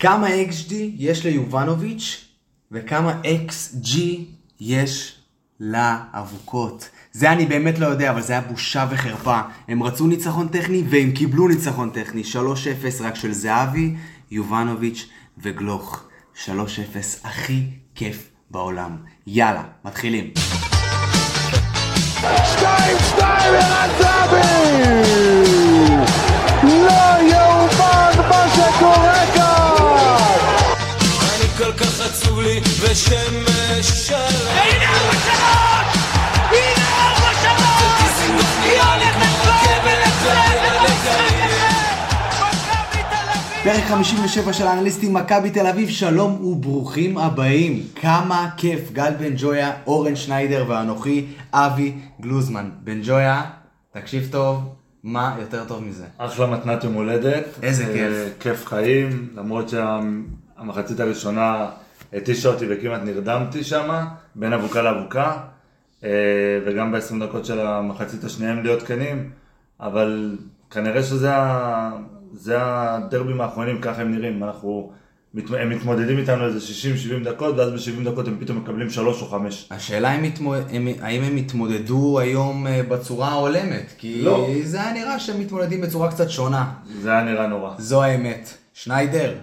כמה XG יש ליובנוביץ' וכמה XG יש לאבוקות. זה אני באמת לא יודע, אבל זה היה בושה וחרפה. הם רצו ניצחון טכני והם קיבלו ניצחון טכני. 3-0 רק של זהבי, יובנוביץ' וגלוך. 3-0 הכי כיף בעולם. יאללה, מתחילים. שתיים, שתיים, ערן זהבי! לא יאומן לי ושמש שלם הנה ארבע שלוש! הנה ארבע שלוש! היא הולכת אביב! פרק 57 של האנליסטים מכבי תל אביב, שלום וברוכים הבאים. כמה כיף, גל בן ג'ויה, אורן שניידר ואנוכי, אבי גלוזמן. בן ג'ויה, תקשיב טוב, מה יותר טוב מזה? אחלה מתנת יום הולדת. איזה אה, כיף. כיף חיים, למרות שהמחצית הראשונה התישה אותי וכמעט נרדמתי שם, בין אבוקה לאבוקה, אה, וגם ב-20 דקות של המחצית השנייה, אם להיות כנים, אבל כנראה שזה ה- זה הדרבים האחרונים, ככה הם נראים. אנחנו, הם מתמודדים איתנו איזה 60-70 דקות, ואז ב-70 דקות הם פתאום מקבלים 3 או 5. השאלה אם התמו... הם... האם הם התמודדו היום אה, בצורה ההולמת? כי לא. זה היה נראה שהם מתמודדים בצורה קצת שונה. זה היה נראה נורא. זו האמת. שניידר,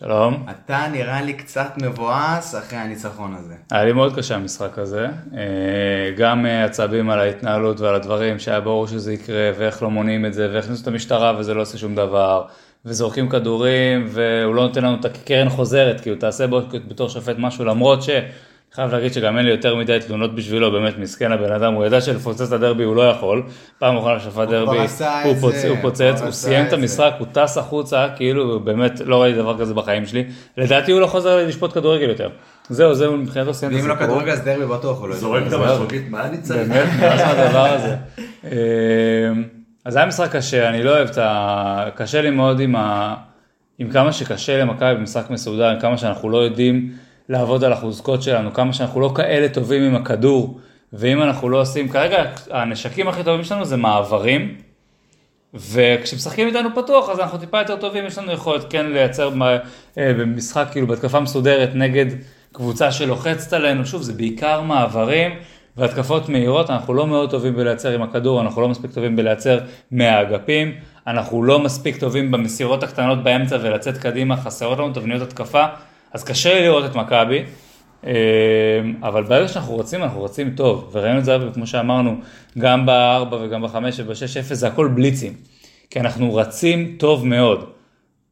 שלום. אתה נראה לי קצת מבואס אחרי הניצחון הזה. היה לי מאוד קשה המשחק הזה. אה, גם אה, עצבים על ההתנהלות ועל הדברים שהיה ברור שזה יקרה, ואיך לא מונעים את זה, והכניסו את המשטרה וזה לא עושה שום דבר, וזורקים כדורים, והוא לא נותן לנו את הקרן חוזרת, כאילו תעשה בו בתור שופט משהו, למרות ש... חייב להגיד שגם אין לי יותר מדי תלונות בשבילו, באמת מסכן הבן אדם, הוא ידע שלפוצץ את הדרבי הוא לא יכול, פעם אחרונה שפט דרבי, הוא, את פוצ... זה, הוא הוא פוצץ, הוא עשה סיים את. המשחק, הוא טס החוצה, כאילו באמת לא ראיתי דבר כזה בחיים שלי, לדעתי הוא לא חוזר לשפוט כדורגל יותר, זהו, זהו, מבחינתו סיים את ואם לא הסיפור. כדורגל אז דרבי בטוח הוא לא זורק את. המשרוקית, מה אני צריך? באמת, מה זה הדבר הזה? אמ, אז היה משחק קשה, אני לא אוהב את ה... קשה לי מאוד עם, ה... עם כמה שקשה למכבי במשחק מסודר, עם כמה שאנחנו לא יודעים לעבוד על החוזקות שלנו, כמה שאנחנו לא כאלה טובים עם הכדור, ואם אנחנו לא עושים, כרגע הנשקים הכי טובים שלנו זה מעברים, וכשמשחקים איתנו פתוח אז אנחנו טיפה יותר טובים, יש לנו יכולת כן לייצר אה, במשחק כאילו בהתקפה מסודרת נגד קבוצה שלוחצת עלינו, שוב זה בעיקר מעברים והתקפות מהירות, אנחנו לא מאוד טובים בלייצר עם הכדור, אנחנו לא מספיק טובים בלייצר מהאגפים, אנחנו לא מספיק טובים במסירות הקטנות באמצע ולצאת קדימה, חסרות לנו תבניות התקפה, אז קשה לי לראות את מכבי. אה, אבל ברגע שאנחנו רוצים, אנחנו רוצים טוב, וראינו את זה, כמו שאמרנו, גם ב-4 וגם ב-5 וב-6-0, זה הכל בליצים, כי אנחנו רצים טוב מאוד,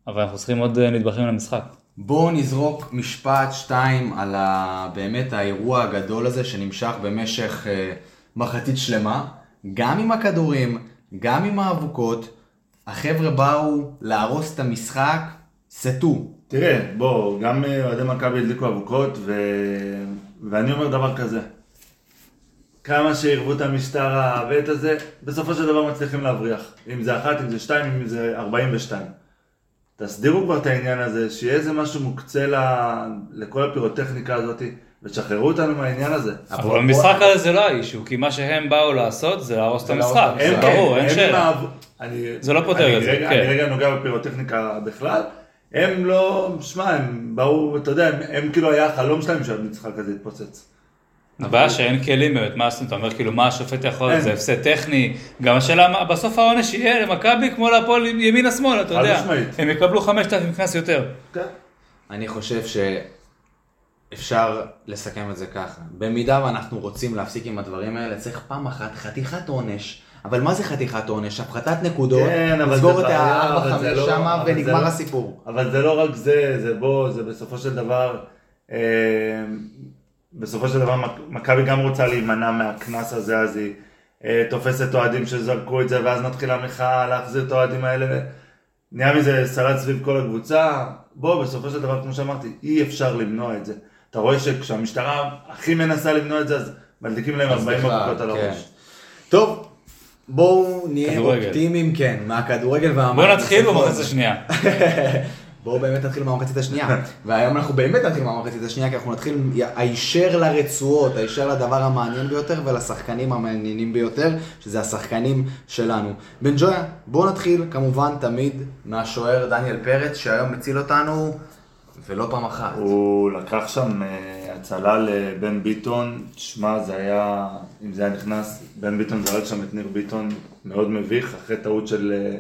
אבל אנחנו צריכים עוד אה, נדבכים למשחק. בואו נזרוק משפט שתיים על ה... באמת האירוע הגדול הזה שנמשך במשך אה, מחצית שלמה, גם עם הכדורים, גם עם האבוקות, החבר'ה באו להרוס את המשחק, סטו. תראה, בוא, גם אה, אוהדי מכבי הדליקו אבוקות, ו... ואני אומר דבר כזה. כמה שעירבו את המשטר העוות הזה, בסופו של דבר מצליחים להבריח. אם זה אחת, אם זה שתיים, אם זה ארבעים ושתיים. תסדירו כבר את העניין הזה, שיהיה איזה משהו מוקצה ל... לכל הפירוטכניקה הזאת, ותשחררו אותנו מהעניין הזה. אבל במשחק הזה זה לא האישו, כי מה שהם באו לעשות זה להרוס את המשחק, זה המשחק. ברור, אין שאלה. זה לא פותר את זה, כן. אני רגע נוגע בפירוטכניקה בכלל. הם לא, שמע, הם באו, אתה יודע, הם, הם כאילו היה החלום שלהם שהמשחק הזה יתפוצץ. הבעיה שאין כלים באמת, מה עושים? אתה אומר כאילו מה השופט יכול. זה הפסד טכני, גם השאלה, בסוף העונש יהיה למכבי כמו להפועל ימינה שמאלה, אתה יודע. הם יקבלו 5,000 קנס יותר. כן. אני חושב שאפשר לסכם את זה ככה. במידה ואנחנו רוצים להפסיק עם הדברים האלה, צריך פעם אחת חתיכת עונש. אבל מה זה חתיכת עונש? הפחתת נקודות, כן, לסגור את בעיה, אבל ה-4-5 זה לא- שמה ונגמר לא- הסיפור. אבל זה לא רק זה, זה בוא, זה בסופו של דבר, אה, בסופו של דבר מכ- מכבי גם רוצה להימנע מהקנס הזה, אז היא אה, תופסת אוהדים שזרקו את זה, ואז נתחיל המחאה להחזיר את האוהדים האלה. נהיה מזה סלט סביב כל הקבוצה. בוא, בסופו של דבר, כמו שאמרתי, אי אפשר למנוע את זה. אתה רואה שכשהמשטרה הכי מנסה למנוע את זה, אז מדליקים להם 40 בכלל, אבוקות על כן. הראש. טוב, בואו נהיה כדורגל. אופטימיים, כן, מהכדורגל בוא והמחצית נתחיל. במחצית השנייה. בואו באמת נתחיל מהמחצית השנייה. והיום אנחנו באמת נתחיל מהמחצית השנייה, כי אנחנו נתחיל הישר לרצועות, הישר לדבר המעניין ביותר ולשחקנים המעניינים ביותר, שזה השחקנים שלנו. בן ג'ויה, בואו נתחיל כמובן תמיד מהשוער דניאל פרץ, שהיום מציל אותנו ולא פעם אחת. הוא לקח שם אה, הצלה לבן ביטון, שמע זה היה, אם זה היה נכנס, בן ביטון זרק שם את ניר ביטון מאוד מביך, אחרי טעות של, אה,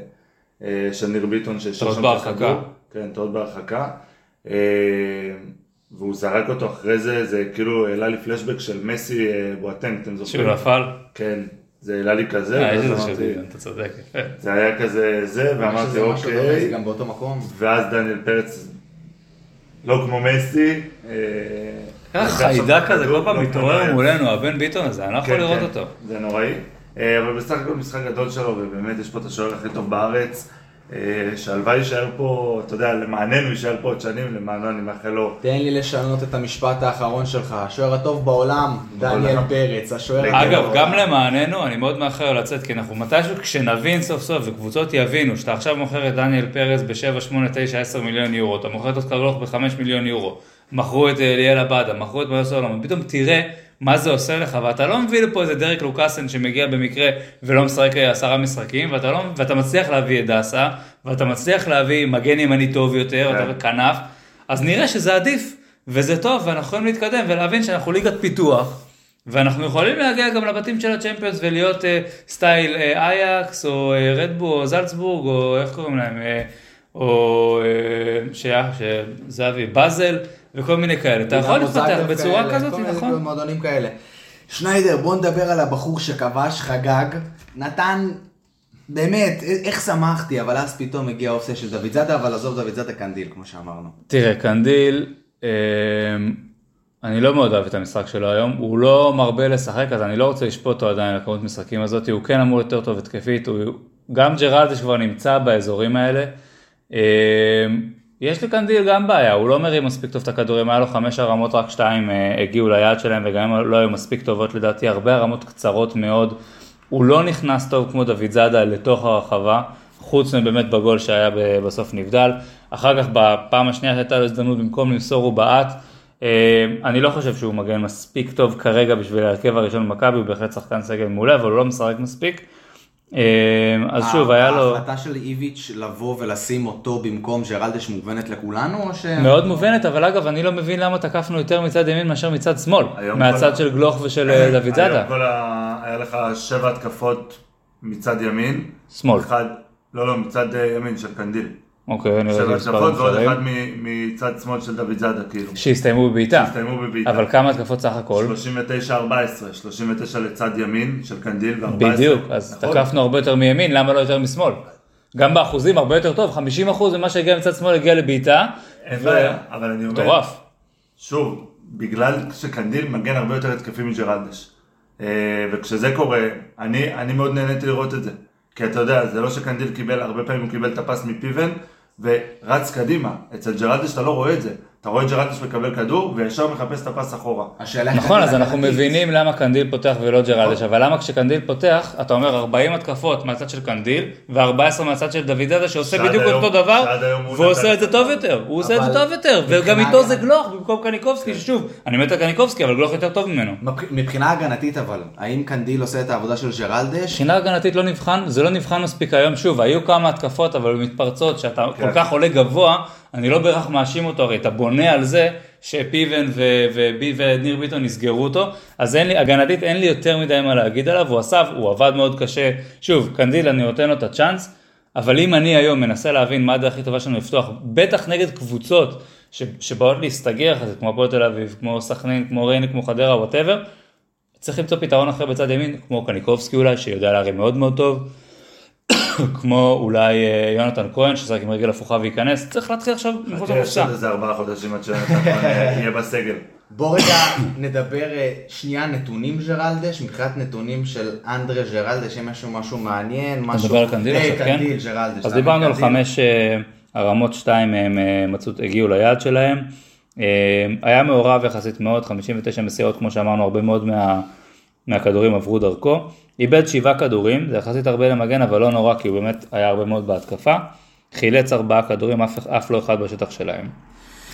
אה, של ניר ביטון שהשאיר שם את. הכדור. כן, טעות בהרחקה. והוא זרק אותו אחרי זה, זה כאילו העלה לי פלשבק של מסי בואטנק, אתם זוכרים? שהוא נפל. כן, זה העלה לי כזה, אה, ואז איזה אמרתי, אתה צודק, יפה. זה היה כזה זה, ואמרתי אוקיי, גם באותו מקום. ואז דניאל פרץ, לא כמו מסי, אה, ככה לקח שם חיידק כזה הכדור, כל פעם לא מתעורר מולנו, הבן ביטון הזה, אני לא יכול כן, לראות כן, אותו. זה נוראי. אה, אבל בסך הכל משחק גדול שלו, ובאמת יש פה את השוער הכי טוב בארץ, אה, שהלוואי יישאר פה, אתה יודע, למעננו יישאר פה עוד שנים, למענו אני מאחל לו. תן לי לשנות את המשפט האחרון שלך. השוער הטוב בעולם, דניאל פרץ. השוער הטוב אגב. גם למעננו, אני מאוד מאחר לו לצאת, כי אנחנו מתישהו, כשנבין סוף סוף, וקבוצות יבינו, שאתה עכשיו מוכר את דניאל פרץ ב-7, 8, 9, 10 מיליון יורו, אתה מוכר את אוסקר גלוך ב-5 מיליון יורו, מכרו את אה, אליאל עבאדה, מכרו את מיוס סולומון, פתאום תראה מה זה עושה לך, ואתה לא מביא לפה איזה דרק לוקאסן שמגיע במקרה ולא משחק עשרה משחקים, ואתה, לא, ואתה מצליח להביא את דסה, ואתה מצליח להביא מגן ימני טוב יותר, כן. אתה כנף, אז נראה שזה עדיף, וזה טוב, ואנחנו יכולים להתקדם ולהבין שאנחנו ליגת פיתוח. ואנחנו יכולים להגיע גם לבתים של הצ'מפיונס ולהיות אה, סטייל אה, אייקס או אה, רדבו או זלצבורג או איך קוראים להם, אה, או אה, שהיה, שזהבי, באזל וכל מיני כאלה. אתה יכול זאגרב בצורה כאלה, כזאת, כל מיני נכון? מועדונים כאלה. שניידר, בוא נדבר על הבחור שכבש, חגג, נתן, באמת, איך שמחתי, אבל אז פתאום הגיע האופציה של דוד זאדה, אבל עזוב דוד זאדה קנדיל, כמו שאמרנו. תראה, קנדיל, אה, אני לא מאוד אוהב את המשחק שלו היום, הוא לא מרבה לשחק, אז אני לא רוצה לשפוט אותו עדיין על הכמות משחקים הזאת, הוא כן אמור יותר טוב התקפית, הוא, גם ג'רלדש כבר נמצא באזורים האלה. אה, יש לקנדיל גם בעיה, הוא לא מרים מספיק טוב את הכדורים, היה לו חמש הרמות, רק שתיים אה, הגיעו ליעד שלהם, וגם אם לא היו מספיק טובות לדעתי, הרבה הרמות קצרות מאוד. הוא לא נכנס טוב כמו דוד זאדה לתוך הרחבה, חוץ מבאמת בגול שהיה בסוף נבדל. אחר כך בפעם השנייה שהייתה לו הזדמנות במקום למסור הוא בעט. אה, אני לא חושב שהוא מגן מספיק טוב כרגע בשביל ההרכב הראשון במכבי, הוא בהחלט שחקן סגל מעולה, אבל הוא לא משחק מספיק. אה, אז שוב, היה לו... ההחלטה של איביץ' לבוא ולשים אותו במקום ג'רלדש מובנת לכולנו, או ש... מאוד מובנת, אבל אגב, אני לא מבין למה תקפנו יותר מצד ימין מאשר מצד שמאל. מהצד כל- של גלוך ושל אה, דוד זאדה. היום כל ה... היה לך שבע התקפות מצד ימין. שמאל. אחד, לא, לא, מצד אה, ימין של קנדיל. אוקיי, אני רואה התקפות מספרים ועוד אחרים. אחד מ- מצד שמאל של דוד זאדה, כאילו. שהסתיימו בבעיטה. הסתיימו בבעיטה. אבל כמה התקפות סך הכל? 39-14, 39 לצד ימין של קנדיל ו-14. בדיוק, אז נכון? תקפנו הרבה יותר מימין, למה לא יותר משמאל? גם באחוזים הרבה יותר טוב, 50 אחוז ממה שהגיע מצד שמאל הגיע לבעיטה. אין ו- בעיה, אבל אני אומר, מטורף. שוב, בגלל שקנדיל מגן הרבה יותר התקפי מג'רלדש. אה, וכשזה קורה, אני, אני מאוד נהניתי לראות את זה. כי אתה יודע, זה לא שקנדיל קיבל, הרבה פעמים הוא קיבל את הפס מפיבן ורץ קדימה. אצל ג'רלדש אתה לא רואה את זה. אתה רואה את ג'רלדש מקבל כדור וישר מחפש את הפס אחורה. נכון, אז אנחנו. מבינים למה קנדיל פותח ולא ג'רלדש, אבל למה כשקנדיל פותח, אתה אומר 40 התקפות מהצד של קנדיל, ו-14 מהצד של דוידזאדה, שעושה בדיוק אותו דבר, שעד היום הוא ועושה נתן את זה טוב. יותר, הוא עושה את זה טוב יותר, וגם איתו זה גלוך במקום קניקובסקי, ששוב, אני מת על קניקובסקי, אבל גלוך יותר טוב ממנו. מבח- מבחינה הגנתית אבל, האם קנדיל עושה את העבודה של ג'רלדש? מבחינה הגנתית לא נבחן, זה לא נבחן מספיק היום, שוב, היו כמה התקפות, אבל מתפרצות, שאתה כן. כל כך עולה גבוה, אני לא בהכרח מאשים אותו, הרי אתה בונה על זה שפיבן ו- ובי- וניר ביטון יסגרו אותו, אז אין לי, הגנתית אין לי יותר מדי מה להגיד עליו, הוא עשה, הוא עבד מאוד קשה, שוב, קנדיל אני נותן לו את הצ'אנס, אבל אם אני היום מנסה להבין מה הדרך הכי טובה שלנו לפתוח, בטח נגד קבוצות ש- שבאות להסתגר יחסית, כמו הפועל תל אביב, כמו סכנין, כמו ריינה, כמו חדרה, whatever, צריך למצוא פתרון אחר בצד ימין, כמו קניקובסקי אולי, שיודע להרים מאוד מאוד טוב, כמו אולי אה, יונתן כהן, ששחק עם רגל הפוכה וייכנס, צריך להתחיל עכשיו מחוץ יש לקופסה. עוד איזה ארבעה חודשים עד שיונתן אה, יהיה בסגל. בוא רגע נדבר אה, שנייה נתונים ג'רלדש, מבחינת נתונים של אנדרה ג'רלדש, אם יש לו משהו מעניין, משהו... מדבר על קנדיל עכשיו, כן? קנדיל, ג'רלדש. אז אתה דיברנו על? חמש הרמות, שתיים מהם מצאו, הגיעו ליעד שלהם. היה מעורב יחסית מאוד, 59 מסירות, כמו שאמרנו, הרבה מאוד מה, מהכדורים עברו דרכו. איבד שבעה כדורים, זה יחסית הרבה למגן, אבל לא נורא, כי הוא באמת היה הרבה מאוד בהתקפה. חילץ ארבעה כדורים, אף, אף לא אחד בשטח שלהם.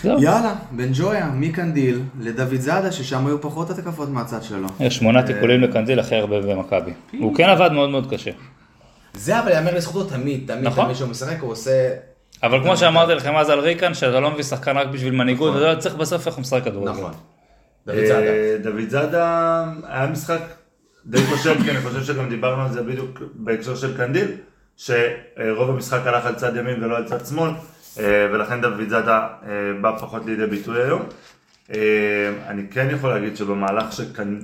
זהו. יאללה, בן ג'ויה, מקנדיל לדוד זאדה, ששם היו פחות התקפות מהצד שלו. יש שמונה תיקולים לקנדיל הכי הרבה במכבי. הוא כן עבד מאוד מאוד קשה. זה אבל יאמר לזכותו תמיד, תמיד, נכון. תמיד שהוא משחק, הוא עושה... אבל כמו שאמרתי לכם אז על ריקן, שאתה לא מביא שחקן רק בשביל מנהיגות, אתה צריך בסוף איך הוא משחק כדורגל. נכון. דוידזאדה. אה, דוידזאדה היה משחק די כושל, כי אני חושב שגם דיברנו על זה בדיוק בהקשר של קנדיל, שרוב המשחק הלך על צד ימין ולא על צד שמאל, אה, ולכן דוידזאדה אה, בא פחות לידי ביטוי היום. אני כן יכול להגיד שבמהלך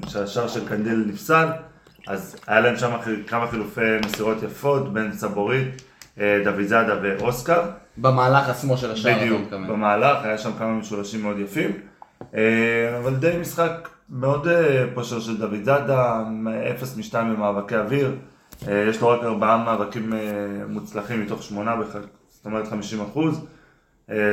שהשער של קנדיל נפסל, אז היה להם שם כמה חילופי מסירות יפות בין סבורית, דוידזאדה ואוסקר. במהלך עצמו של השער, בדיוק. במהלך היה שם כמה משולשים מאוד יפים, אבל די משחק מאוד אה, פושר של דוד זאדה, 0 מ-2 במאבקי אוויר, אה, יש לו רק ארבעה מאבקים אה, מוצלחים מתוך שמונה, זאת אומרת 50 אחוז.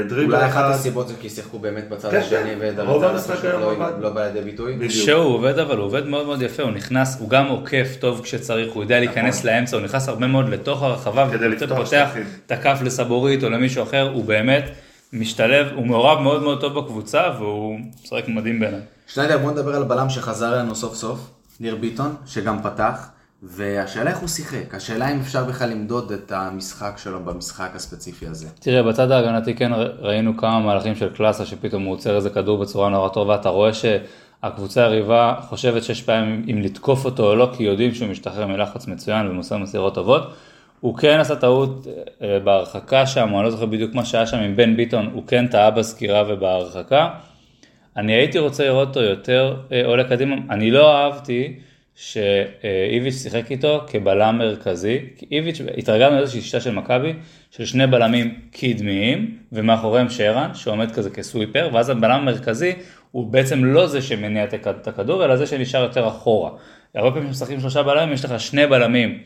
דריבל אולי אחת הסיבות זה כי שיחקו באמת בצד כן, השני כן. ודוד זאדה פשוט לא-. לא בא לידי ביטוי. שהוא עובד אבל הוא עובד מאוד מאוד יפה, הוא נכנס, הוא גם עוקף טוב כשצריך, הוא יודע להיכנס לאמצע, הוא נכנס הרבה מאוד לתוך הרחבה, כדי ופתאום לפתוח פותח. את הכף לסבורית או למישהו אחר, הוא באמת משתלב, הוא מעורב מאוד מאוד טוב בקבוצה והוא משחק מדהים בעיניי. שניידר, בוא נדבר על בלם שחזר אלינו סוף סוף, ניר ביטון, שגם פתח, והשאלה איך הוא שיחק, השאלה אם אפשר בכלל למדוד את המשחק שלו במשחק הספציפי הזה. תראה, בצד ההגנתי כן ראינו כמה מהלכים של קלאסה שפתאום הוא עוצר איזה כדור בצורה נורא טובה, אתה רואה שהקבוצה היריבה חושבת שש פעמים אם לתקוף אותו או לא, כי יודעים שהוא משתחרר מלחץ מצוין ומוסר מסירות טובות. הוא כן עשה טעות אה, בהרחקה שם, אני לא זוכר בדיוק מה שהיה שם עם בן ביטון, הוא כן טעה בסגירה ובהרחקה. אני הייתי רוצה לראות אותו יותר אה, עולה קדימה, אני לא אהבתי שאיביץ' שיחק איתו כבלם מרכזי, כי איביץ', התרגלנו לאיזושהי שיטה של מכבי, של שני בלמים קדמיים, ומאחוריהם שרן, שעומד כזה כסוויפר, ואז הבלם המרכזי הוא בעצם לא זה שמניע את הכדור, אלא זה שנשאר יותר אחורה. הרבה פעמים כשמשחקים שלושה בלמים, יש לך שני בלמים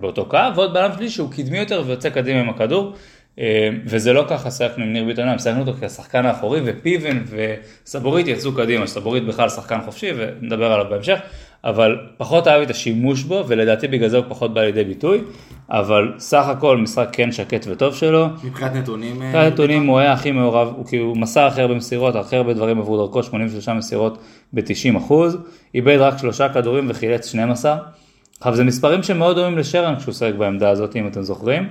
באותו קו, ועוד בלם שלישי שהוא קדמי יותר ויוצא קדימה עם הכדור. אה, וזה לא ככה שיחקנו עם ניר ביטון, היום, שיחקנו אותו כשחקן האחורי, ופיבן וסבורית יצאו קדימה, סבורית בכלל שחקן חופשי, ונדבר עליו בהמשך, אבל פחות אהב את השימוש בו, ולדעתי בגלל זה הוא פחות בא לידי ביטוי, אבל סך הכל משחק כן שקט וטוב שלו. מבחינת נתונים, אה, מבחינת נתונים? הוא היה הכי מעורב, הוא כאילו מסר הכי הרבה מסירות, הכי הרבה דברים עברו דרכו, 83 מסירות ב-90 אחוז, איבד רק שלושה כדורים וחילץ 12. עכשיו זה מספרים שמאוד דומים לשרן כשהוא שחק בעמדה הזאת, אם אתם זוכרים.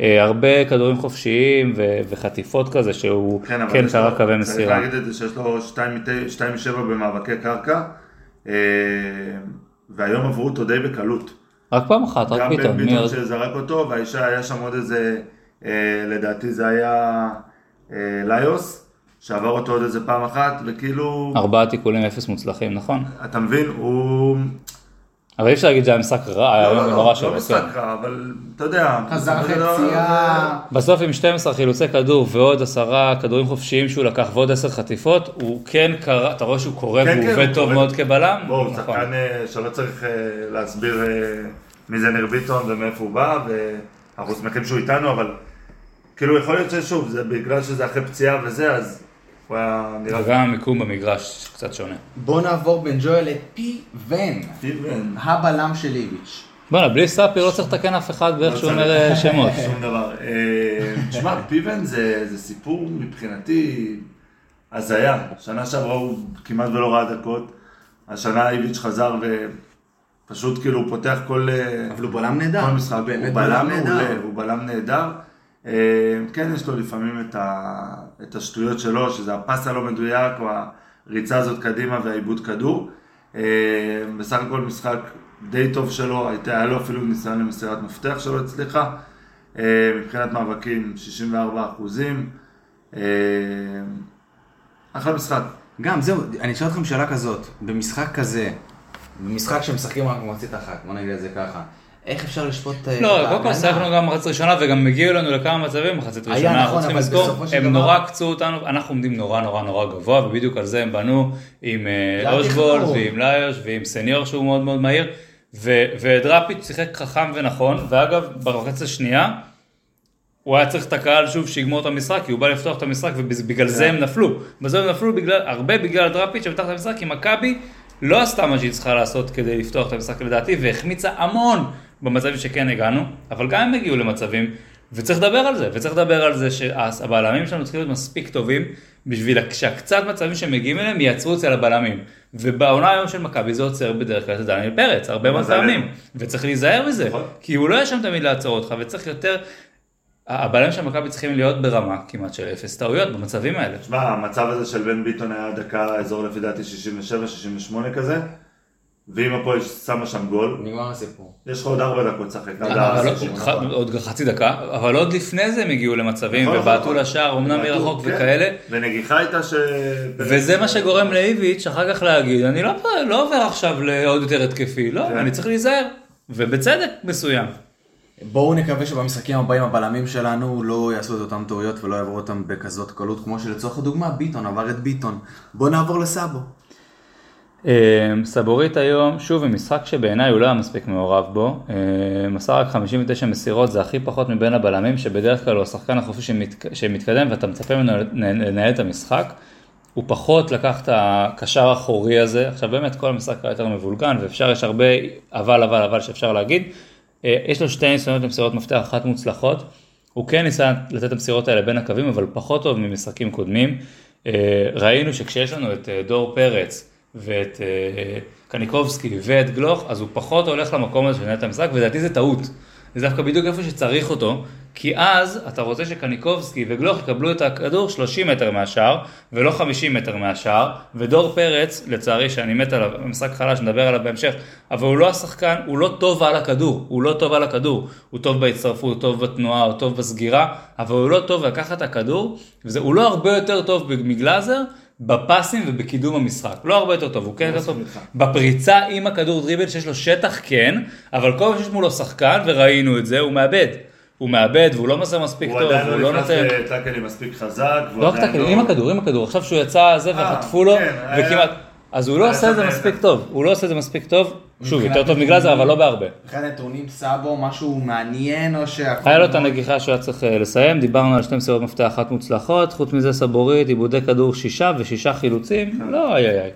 אה, הרבה כדורים חופשיים ו- וחטיפות כזה שהוא כן, כן קרא קווי צריך מסירה. להגיד את זה שיש לו 2 מ-7 במאבקי קרקע, אה, והיום עברו אותו די בקלות. רק פעם אחת, רק גם בן ביטון. ביטון? שזרק אותו, והאישה היה שם עוד איזה, אה, לדעתי זה היה ליוס, שעבר אותו עוד איזה פעם אחת, וכאילו, ארבעה תיקולים, אפס מוצלחים, נכון? אתה מבין, הוא... אבל אי אפשר להגיד שזה היה משחק רע, היה לא, יום לא, נורא לא, שלו, לא כן. משחק רע, אבל אתה יודע. חזר אחרי לא-. בסוף עם 12 חילוצי כדור ועוד עשרה כדורים חופשיים שהוא לקח ועוד 10 חטיפות, הוא כן קרא, אתה רואה שהוא קורא כן, והוא כן, עובד טוב. מאוד כבלם? בואו, נכון. שחקן אה, שלא צריך אה, להסביר אה, מי זה ניר ביטון ומאיפה הוא בא, ואנחנו שמחים שהוא איתנו, אבל כאילו יכול להיות ששוב, זה בגלל שזה אחרי פציעה וזה, אז הוא היה נראה... וגם המיקום במגרש קצת שונה. בוא נעבור בין ג'ואל לפי ון, פיבן. הבלם של איביץ'. בואנה, בלי סאפי לא צריך לתקן אף אחד באיך שהוא אומר אה, שמות. שום דבר. אה, תשמע, פיבן זה זה סיפור מבחינתי הזיה. שנה שעברה הוא כמעט ולא ראה דקות. השנה איביץ' חזר ופשוט כאילו הוא פותח כל... אה, אבל הוא בלם נהדר. כל משחק. הוא בלם נהדר. הוא בלם נהדר. אה, כן, יש לו לפעמים את, ה, את השטויות שלו, שזה הפס הלא מדויק, או הריצה הזאת קדימה והעיבוד כדור. אה, בסך הכל משחק די טוב שלו, הייתה, היה לו אפילו ניסיון למסירת מפתח שלא הצליחה. אה, מבחינת מאבקים, 64 אחוזים. אחלה משחק. גם, זהו, אני אשאל אתכם שאלה כזאת, במשחק כזה, במשחק שמשחקים רק במחצית אחת, בוא נגיד את זה ככה, איך אפשר לשפוט אה, לא? קודם כל שיחקנו גם מחצית ראשונה וגם הגיעו לנו לכמה מצבים במחצית היה ראשונה, אנחנו נכון, צריכים לזכור, הם נורא עקצו אותנו, אנחנו עומדים נורא נורא נורא גבוה, ובדיוק על זה הם בנו עם אה, אושבולד התכנון. ועם ליוש ועם סניור שהוא מאוד מאוד מהיר, ודראפיץ' שיחק חכם ונכון, ואגב, במחצית השנייה, הוא היה צריך את הקהל שוב שיגמור את המשחק, כי הוא בא לפתוח את המשחק ובגלל זה הם נפלו. בזה הם נפלו הרבה בגלל דראפיץ' שפתח את המשחק, כי מכבי לא עשתה מה שהיא צריכה לעשות כדי לפתוח את המשחק לדעתי, והחמיצה המון במצבים שכן הגענו, אבל גם הם הגיעו למצבים, וצריך לדבר על זה, וצריך לדבר על זה שהבלמים שלנו צריכים להיות מספיק טובים, בשביל שהקצת מצבים שמגיעים אליהם ייצרו אצל הבלמים. ובעונה היום של מכבי זה עוצר בדרך כלל את דניאל פרץ, הרבה מאוד. פעמים, וצריך להיזהר מזה, נכון. כי הוא לא יהיה שם תמיד לעצור אותך, וצריך יותר... הבלמים של מכבי צריכים להיות ברמה כמעט של אפס טעויות במצבים האלה. תשמע, המצב הזה של בן ביטון היה דקה, אזור לפי דעתי 67-68 כזה, ואם הפועל שמה שם גול, נגמר הסיפור. יש לך עוד ארבע דקות לשחק. עד אבל הסיכום, עוד- חצי דקה, אבל עוד לפני זה הם הגיעו למצבים נכון, ובעטו נכון. לשער, אמנם מרחוק כן. וכאלה, ונגיחה הייתה ש... וזה מה שגורם לאיביץ' אחר כך להגיד, אני לא, לא עובר עכשיו לעוד יותר התקפי, לא, כן. אני צריך להיזהר, ובצדק מסוים. בואו נקווה שבמשחקים הבאים הבלמים שלנו לא יעשו את אותם טעויות ולא יעברו אותם בכזאת קלות כמו שלצורך הדוגמה ביטון עבר את ביטון. בואו נעבור לסאבו. אה, סבורית היום, שוב עם משחק שבעיניי הוא לא היה מספיק מעורב בו, מסר רק 59 מסירות, זה הכי פחות מבין הבלמים, שבדרך כלל הוא השחקן החופשי שמת, שמתקדם ואתה מצפה ממנו לנהל את המשחק. הוא פחות לקח את הקשר האחורי הזה, עכשיו באמת כל המשחק היה יותר מבולגן ואפשר, יש הרבה אבל אבל אבל שאפשר להגיד. אה, יש לו שתי ניסיונות למסירות מפתח, אחת מוצלחות. הוא כן ניסה לתת את המסירות האלה בין הקווים, אבל פחות טוב ממשחקים קודמים. אה, ראינו שכשיש לנו את אה, דור פרץ ואת אה, קניקובסקי ואת גלוך, אז הוא פחות הולך למקום הזה שנהל את המשחק, ולדעתי זה טעות. זה דווקא בדיוק איפה שצריך אותו, כי אז אתה רוצה שקניקובסקי וגלוך יקבלו את הכדור 30 מטר מהשער, ולא 50 מטר מהשער, ודור פרץ, לצערי שאני מת עליו, משחק חלש, נדבר עליו בהמשך, אבל הוא לא השחקן, הוא לא טוב על הכדור, הוא לא טוב על הכדור, הוא טוב בהצטרפות, הוא טוב בתנועה, הוא טוב בסגירה, אבל הוא לא טוב לקחת את הכדור, והוא לא הרבה יותר טוב מגלאזר, בפסים ובקידום המשחק, לא הרבה יותר טוב, הוא כן יותר טוב בפריצה עם הכדור דריבל שיש לו שטח כן, אבל כל פעם שיש מולו שחקן וראינו את זה, הוא מאבד. הוא מאבד והוא לא מסר מספיק הוא טוב, עדיין הוא לא לא נכנס נותן... לטאקלים מספיק חזק. לא רק עדיין טאקל, עם הכדור, עם הכדור, עכשיו שהוא יצא זה אה, וחטפו לו, כן, וכמעט... אז הוא לא עושה את זה מספיק. טוב, הוא לא עושה את זה מספיק טוב, שוב, יותר טוב מגלאזר, אבל לא בהרבה. מבחינת נתונים סאבו משהו מעניין או שהכל... היה לו את הנגיחה שהוא היה צריך אה, לסיים, דיברנו על שתי מסירות מפתח אחת מוצלחות, חוץ מזה סבורית, עיבודי כדור שישה ושישה חילוצים, לא איי איי איי.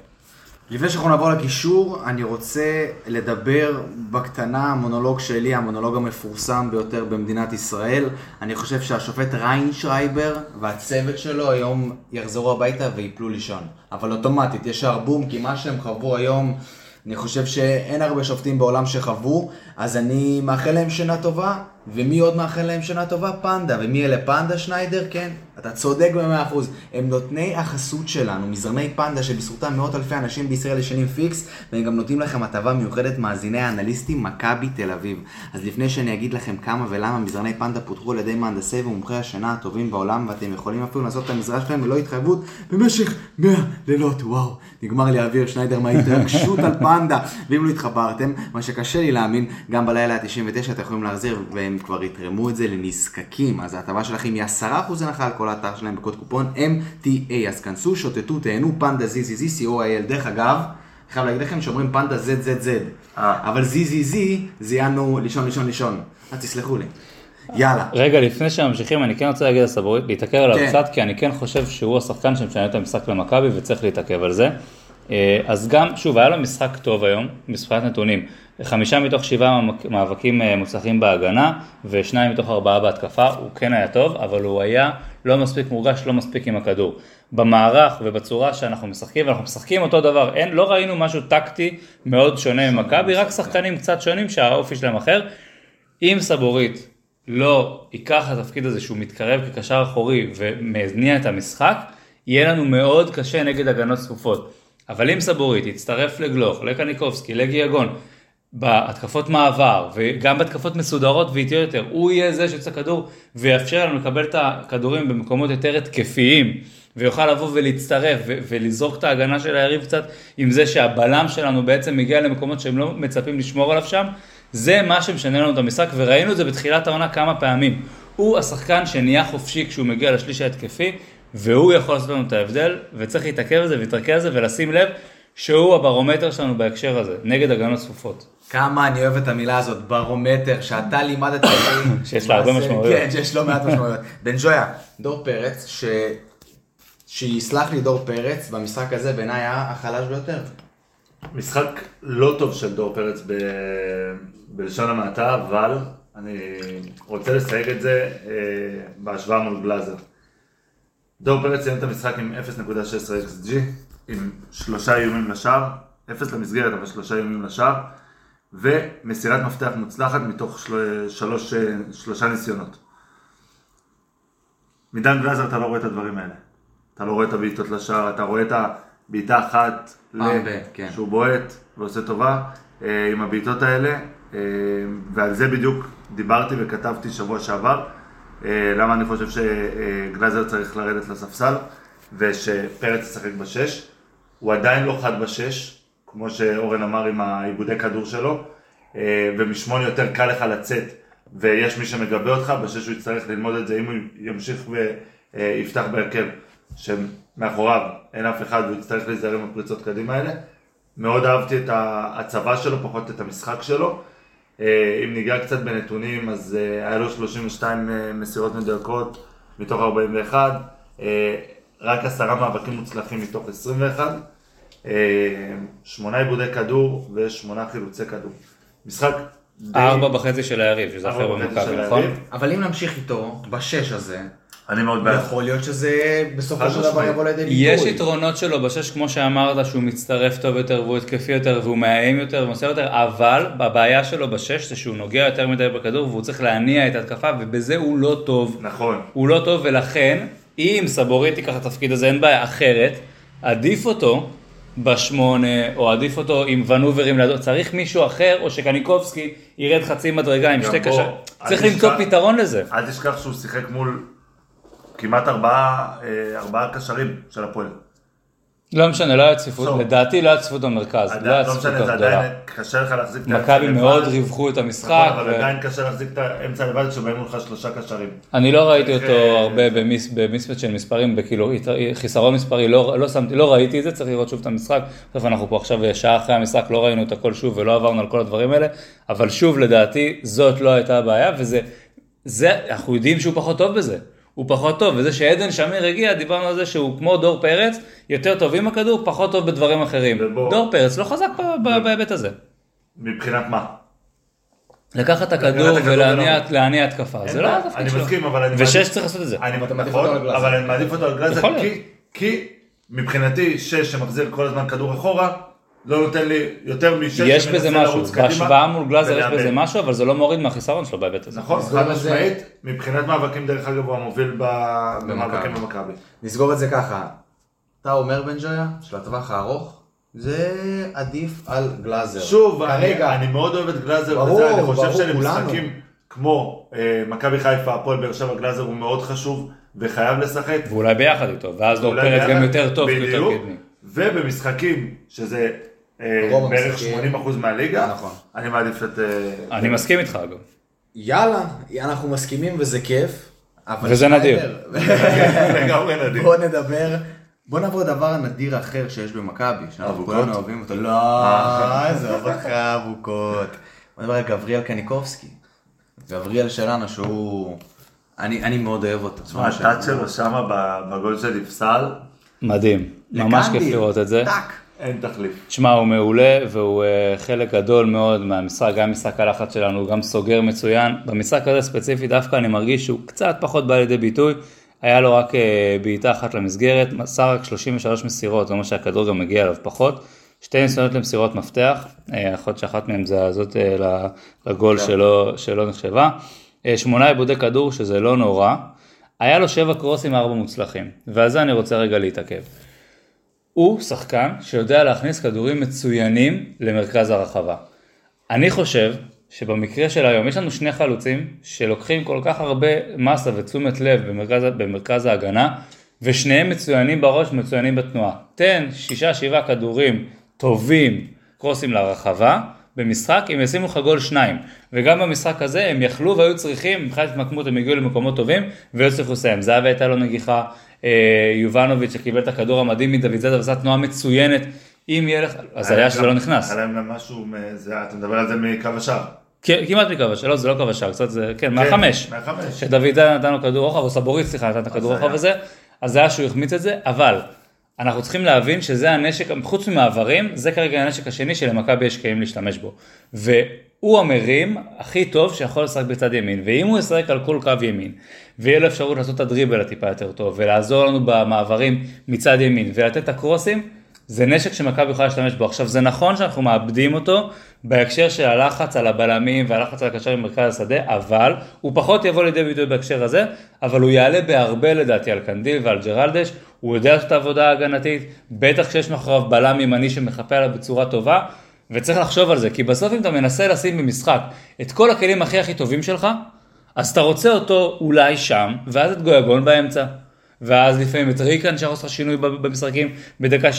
לפני שאנחנו נעבור לקישור, אני רוצה לדבר בקטנה, המונולוג שלי, המונולוג המפורסם ביותר במדינת ישראל. אני חושב שהשופט ריינשרייבר והצוות שלו היום יחזרו הביתה ויפלו לישון. אבל אוטומטית, יש הרבום, כי מה שהם חוו היום, אני חושב שאין הרבה שופטים בעולם שחוו, אז אני מאחל להם שנה טובה, ומי עוד מאחל להם שנה טובה? פנדה. ומי אלה פנדה שניידר? כן, אתה צודק במאה אחוז. הם נותני החסות שלנו, מזרני פנדה, שבזכותם מאות אלפי אנשים בישראל ישנים פיקס, והם גם נותנים לכם הטבה מיוחדת מאזיני האנליסטים מכבי תל אביב. אז לפני שאני אגיד לכם כמה ולמה מזרני פנדה פותחו על ידי מהנדסי ומומחי השינה הטובים בעולם, ואתם יכולים אפילו לעשות את המזרן שלכם ללא התחייבות במשך 100 לילות. וואו, נגמר לי האוויר שניידר מההתרגשות על פנדה. ואם לא התחברתם, מה שקשה לי להאמין, גם בלילה ה-99 אתם יכולים להחזיר, והם כבר יתרמו את זה לנזקקים. אז ההטבה שלכם היא 10% הנחה על כל האתר שלהם בקוד קופון MTA. אז כנסו, שוטטו, תהנו, פנדה ZZZ, co.il. דרך אגב, אני חייב להגיד לכם שאומרים פנדה ZZZ, אה. אבל ZZZ זיינו לישון לישון לישון. אז תסלחו לי. יאללה. רגע, לפני שממשיכים, אני כן רוצה להגיד על סבורית, להתעכב עליו כן. קצת, כי אני כן חושב שהוא השחקן שמשנה את המשחק למכבי וצריך להתעכב על זה. אה, אז גם, שוב, היה לו משחק טוב היום, מבחינת נתונים. חמישה מתוך שבעה מאבקים אה, מוצלחים בהגנה, ושניים מתוך ארבעה בהתקפה, הוא כן היה טוב, אבל הוא היה לא מספיק מורגש, לא מספיק עם הכדור. במערך ובצורה שאנחנו משחקים, ואנחנו משחקים אותו דבר, אין, לא ראינו משהו טקטי מאוד שונה ממכבי, רק שחקנים קצת שונים שהאופי שלהם אחר. אם סבורית לא ייקח את התפקיד הזה שהוא מתקרב כקשר אחורי ומניע את המשחק, יהיה לנו מאוד קשה נגד הגנות צפופות. אבל אם סבורית יצטרף לגלוך, לקניקובסקי, לגיאגון, בהתקפות מעבר וגם בהתקפות מסודרות ואיטיות יותר, הוא יהיה זה שיוצא כדור ויאפשר לנו לקבל את הכדורים במקומות יותר התקפיים ויוכל לבוא ולהצטרף ולזרוק את ההגנה של היריב קצת עם זה שהבלם שלנו בעצם מגיע למקומות שהם לא מצפים לשמור עליו שם, זה מה שמשנה לנו את המשחק וראינו את זה בתחילת העונה כמה פעמים. הוא השחקן שנהיה חופשי כשהוא מגיע לשליש ההתקפי והוא יכול לעשות לנו את ההבדל וצריך להתעכב על זה ולהתרכז על זה ולשים לב שהוא הברומטר שלנו בהקשר הזה, נגד הגנות צפופות. כמה אני אוהב את המילה הזאת, ברומטר, שאתה לימדת אותי. שיש לה הרבה משמעויות. כן, שיש לא מעט משמעויות. בן ג'ויה, דור פרץ, ש... שיסלח לי דור פרץ, במשחק הזה בעיניי היה החלש ביותר. משחק לא טוב של דור פרץ ב... בלשון המעטה, אבל אני רוצה לסייג את זה אה, בהשוואה מול גלאזר. דור פרץ סיים את המשחק עם 0.16 XG, עם שלושה איומים לשער, 0 למסגרת אבל שלושה איומים לשער, ומסירת מפתח מוצלחת מתוך של... שלוש... שלושה ניסיונות. מדן גלזר אתה לא רואה את הדברים האלה. אתה לא רואה את הבעיטות לשער, אתה רואה את הבעיטה אחת, ל- אה, כן. שהוא בועט ועושה טובה אה, עם הבעיטות האלה, אה, ועל זה בדיוק דיברתי וכתבתי שבוע שעבר, אה, למה אני חושב שגלזר צריך לרדת לספסל, ושפרץ ישחק בשש. הוא עדיין לא חד בשש, כמו שאורן אמר עם העיבודי כדור שלו, אה, ומשמונה יותר קל לך לצאת, ויש מי שמגבה אותך, בשש הוא יצטרך ללמוד את זה, אם הוא ימשיך ויפתח בהרכב, שמאחוריו אין אף אחד, והוא יצטרך להיזהר עם הפריצות קדימה האלה. מאוד אהבתי את ההצבה שלו, פחות את המשחק שלו. אה, אם ניגע קצת בנתונים, אז אה, היה לו 32 אה, מסירות מדויקות מתוך 41, אה, רק עשרה מאבקים מוצלחים מתוך 21, אה, שמונה עיבודי כדור ושמונה חילוצי כדור. משחק די... ארבע וחצי של היריב, שזה וחצי במכבי, של נכון? אבל אם נמשיך איתו, בשש הזה, אני מאוד בעד. יכול להיות שזה בסופו של דבר. יבוא לידי ביטוי. יש יתרונות שלו בשש, כמו שאמרת, שהוא מצטרף טוב יותר והוא התקפי יותר והוא מאיים יותר ומוסר יותר, אבל הבעיה שלו בשש זה שהוא נוגע יותר מדי בכדור והוא צריך להניע את ההתקפה ובזה הוא לא טוב. נכון. הוא לא טוב ולכן, אם סבורית ייקח את התפקיד הזה, אין בעיה אחרת, עדיף אותו בשמונה, או עדיף אותו עם ונוברים לידו, צריך מישהו אחר, או שקניקובסקי ירד חצי מדרגה עם שתי קשר, צריך למצוא פתרון לזה. אל תשכח שהוא שיחק מול כמעט ארבעה, אה, ארבעה קשרים של הפועל. לא משנה, לא היה צפיפות. לדעתי לא היה צפיפות במרכז, לא היה לא צפיפות משנה, זה גדולה. עדיין קשה לך להחזיק את האמצע מכבי לבד. מאוד ריווחו את המשחק, נכון, אבל עדיין קשה להחזיק את האמצע לבד כשבאים מולך שלושה קשרים. אני לא ראיתי צריך, אותו אה, הרבה במיספט של מספרים, בכאילו ית- חיסרון מספרי, לא לא לא ראיתי את זה, צריך לראות שוב את המשחק. בסוף אנחנו פה עכשיו שעה אחרי המשחק, לא ראינו את הכל שוב ולא עברנו על כל הדברים האלה, אבל שוב, לדעתי, זאת לא הייתה הבעיה, וזה, זה, אנחנו יודעים שהוא פחות טוב בזה. הוא פחות טוב, וזה שעדן שמיר הגיע, דיברנו על זה שהוא כמו דור פרץ, יותר טוב עם הכדור, פחות טוב בדברים אחרים. ובוא- דור פרץ לא חזק ב- ב- בהיבט הזה. מבחינת מה? לקחת את הכדור ולהניע התקפה, זה לא התפקיד אני שלו. מסכים, אבל אני... ושש מעדיף- צריך לעשות את זה. אני, מעדיף נכון, אותו על גלאזר. אבל אני מעדיף אותו על גלאזר, כי מבחינתי שש שמחזיר כל הזמן כדור אחורה, לא נותן לי יותר משש יש בזה משהו, בהשוואה מול גלאזר יש. בזה משהו, אבל זה לא מוריד מהחיסרון שלו בהיבט הזה. נכון, חד. משמעית, מבחינת מאבקים דרך אגב הוא המוביל ב- במאבקים במכבי. נסגור את זה ככה. אתה אומר בן ג'ויה, של הטווח הארוך, זה עדיף על גלאזר. שוב, אני, כרגע, אני מאוד אוהב את גלאזר, ברור, וזה, אני חושב ברור, שלמשחקים כמו אה, מכבי חיפה, הפועל באר שבע, גלאזר הוא מאוד חשוב וחייב לשחק. ואולי ביחד איתו, ואז דור אולי פרץ גם יותר טוב, בדיוק, יותר קדמי. ובמשחקים שזה בערך המשחקים. 80% מהליגה, נכון. אני מעדיף את... אה, אני מסכים איתך אגב. יאללה, אנחנו מסכימים וזה כיף. אבל וזה נדיר. שניידר, לגמרי נדיר. בוא נדבר, בוא נעבור לדבר הנדיר האחר שיש במכבי, שאנחנו? כולנו אוהבים אותו. לא, עזוב אותך אבוקות. בוא נדבר על גבריאל קניקובסקי. גבריאל שלנו שהוא... אני אני מאוד אוהב אותו. תשמע, שלו שמה בגול שנפסל, מדהים, ממש כיף לראות את זה. טאק. אין תחליף. שמע, הוא מעולה והוא אה, חלק גדול מאוד מהמשחק, גם משחק הלחץ שלנו, גם סוגר מצוין. במשחק הזה ספציפי דווקא אני מרגיש שהוא קצת פחות בא לידי ביטוי. היה לו רק אה, בעיטה אחת למסגרת, מסר רק 33 מסירות, זה אומר שהכדור גם מגיע אליו פחות. שתי ניסיונות למסירות מפתח, אה, יכול להיות שאחת מהן זה הזאת אה, לגול שלא, שלא נחשבה. אה, שמונה עיבודי כדור, שזה לא נורא. היה לו שבע קרוסים ארבע מוצלחים, ועל זה אני רוצה רגע להתעכב. הוא שחקן שיודע להכניס כדורים מצוינים למרכז הרחבה. אני חושב שבמקרה של היום יש לנו שני חלוצים שלוקחים כל כך הרבה מסה ותשומת לב במרכז, במרכז ההגנה ושניהם מצוינים בראש מצוינים בתנועה. תן שישה שבעה כדורים טובים קרוסים לרחבה במשחק הם ישימו לך גול שניים וגם במשחק הזה הם יכלו והיו צריכים מבחינת התמקמות הם הגיעו למקומות טובים ולא הצליחו לסיים. זהבי הייתה לו נגיחה יובנוביץ' שקיבל את הכדור המדהים מדוד זאדה ועשה תנועה מצוינת אם יהיה לך אז היה שזה לא נכנס. היה להם משהו, אתה מדבר על זה מקו השער. כמעט מקו השער, לא זה לא קו השער, קצת זה, כן, מהחמש. מהחמש. שדוד זאדה נתן לו כדור רוחב, או סבורית סליחה נתן את הכדור רוחב. הזה, אז זה היה שהוא החמיץ את זה, אבל אנחנו צריכים להבין שזה הנשק, חוץ ממעברים, זה כרגע הנשק השני שלמכבי יש כלים להשתמש בו. והוא המרים הכי טוב שיכול לשחק בצד ימין, ואם הוא ישחק על כל קו ימין, ויהיה לו אפשרות לעשות את הדריבל הטיפה יותר טוב, ולעזור לנו במעברים מצד ימין, ולתת את הקרוסים, זה נשק שמכבי יכולה להשתמש בו. עכשיו זה נכון שאנחנו מאבדים אותו בהקשר של הלחץ על הבלמים והלחץ על הקשר במרכז השדה, אבל הוא פחות יבוא לידי ביטוי בהקשר הזה, אבל הוא יעלה בהרבה לדעתי על קנדיל ועל ג'רלדש, הוא יודע לעשות את העבודה ההגנתית, בטח כשיש מאחוריו בלם ימני שמחפה עליו בצורה טובה, וצריך לחשוב על זה, כי בסוף אם אתה מנסה לשים במשחק את כל הכלים הכי הכי טובים שלך, אז אתה רוצה אותו אולי שם, ואז את גויגון באמצע. ואז לפעמים את ריקן לעשות לך שינוי במשחקים בדקה 60-70,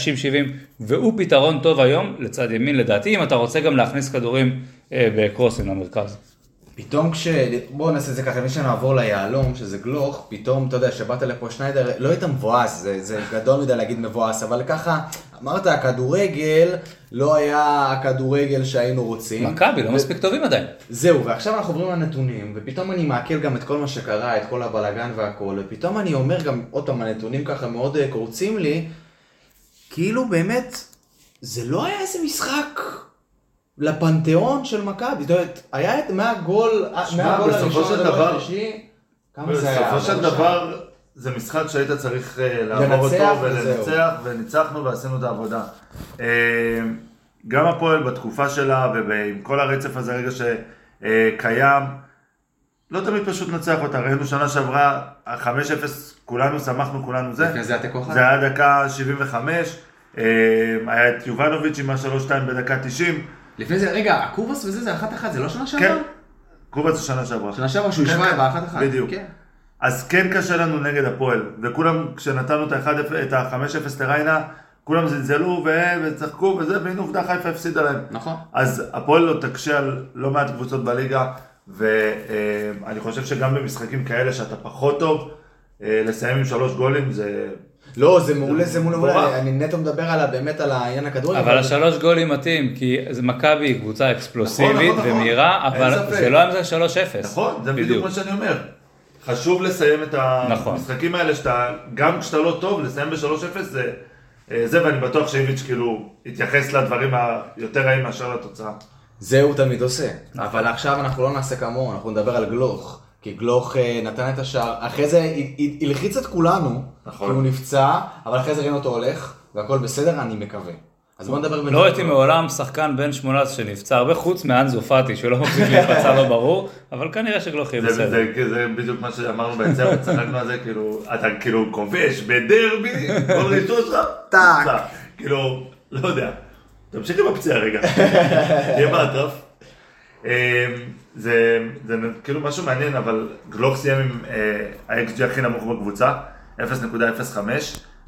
והוא פתרון טוב היום לצד ימין לדעתי, אם אתה רוצה גם להכניס כדורים אה, בקרוסים למרכז. פתאום כש... בואו נעשה את זה ככה, לפני שנעבור ליהלום, שזה גלוך, פתאום, אתה יודע, שבאת לפה שניידר, לא היית מבואס, זה, זה גדול מדי להגיד מבואס, אבל ככה, אמרת, הכדורגל לא היה הכדורגל שהיינו רוצים. מכבי לא ו- מספיק טובים עדיין. זהו, ועכשיו אנחנו עוברים לנתונים, ופתאום אני מעכל גם את כל מה שקרה, את כל הבלאגן והכל, ופתאום אני אומר גם, עוד פעם, הנתונים ככה מאוד אה, קורצים לי, כאילו באמת, זה לא היה איזה משחק לפנתיאון של מכבי, זאת אומרת, היה את מהגול, מהגול הראשון של דבר- השלישי, כמה זה היה? בסופו של? דבר, זה משחק שהיית צריך אה, לעבור לנצח אותו וזהו. ולנצח, וניצחנו ועשינו את העבודה. אה, גם הפועל בתקופה שלה, ועם כל הרצף הזה רגע שקיים, לא תמיד פשוט לנצח אותה. ראינו שנה שעברה, ה-5-0, כולנו שמחנו, כולנו זה. זה היה תיקו אחד? זה היה דקה 75, אה, היה את יובנוביץ' עם ה-3-2 בדקה 90. לפני זה, רגע, הקובס וזה, זה אחת אחת, זה לא שנה שעברה? כן, קובה זה שנה שעברה. שנה שעברה שהוא כן, השווה כן, באחת אחת. בדיוק. כן. אז כן קשה לנו נגד הפועל, וכולם, כשנתנו את ה-1-0 את ה-5-0 לריינה, כולם זלזלו וצחקו וזה, והנה עובדה חיפה הפסידה להם. נכון. אז הפועל לא תקשה על לא מעט קבוצות בליגה, ואני חושב שגם במשחקים כאלה שאתה פחות טוב, אה, לסיים עם שלוש גולים זה... לא, זה מעולה, זה מעולה. מעולה. אני נטו מדבר על, באמת על העניין הכדורגל. אבל השלוש גולים מתאים, כי זה מכבי היא קבוצה אקספלוסיבית נכון, נכון, ומהירה, אבל. זה לא עם זה 3-0. נכון, זה בדיוק מה שאני אומר. חשוב לסיים את נכון. המשחקים האלה, שאתה, גם כשאתה לא טוב, לסיים ב-3-0 זה, אה, זה, ואני בטוח שאיביץ' כאילו יתייחס לדברים היותר רעים מאשר לתוצאה. זה הוא תמיד עושה. אבל עכשיו אנחנו לא נעשה כמוהו, אנחנו נדבר על גלוך. כי גלוך אה, נתן את השער, אחרי זה הלחיץ את כולנו, נכון. כי הוא נפצע, אבל אחרי זה ראינו אותו הולך, והכל בסדר, אני מקווה. אז בוא נדבר לא ראיתי מעולם שחקן בן 18 שנפצע, הרבה חוץ מאנזו פאטי, שהוא לא מחזיק להיפצע לא ברור, אבל כנראה שגלוך יהיה בסדר. זה, זה בדיוק מה שאמרנו ביציאה וצחקנו על זה, כאילו, אתה כאילו כובש בדרבי, כל ראשון שלך, טאק. כאילו, לא יודע. תמשיך עם הפציעה רגע, תהיה באטרף. זה, זה כאילו משהו מעניין, אבל גלוך סיים עם אה, ה-XG הכי נמוך בקבוצה, 0.05,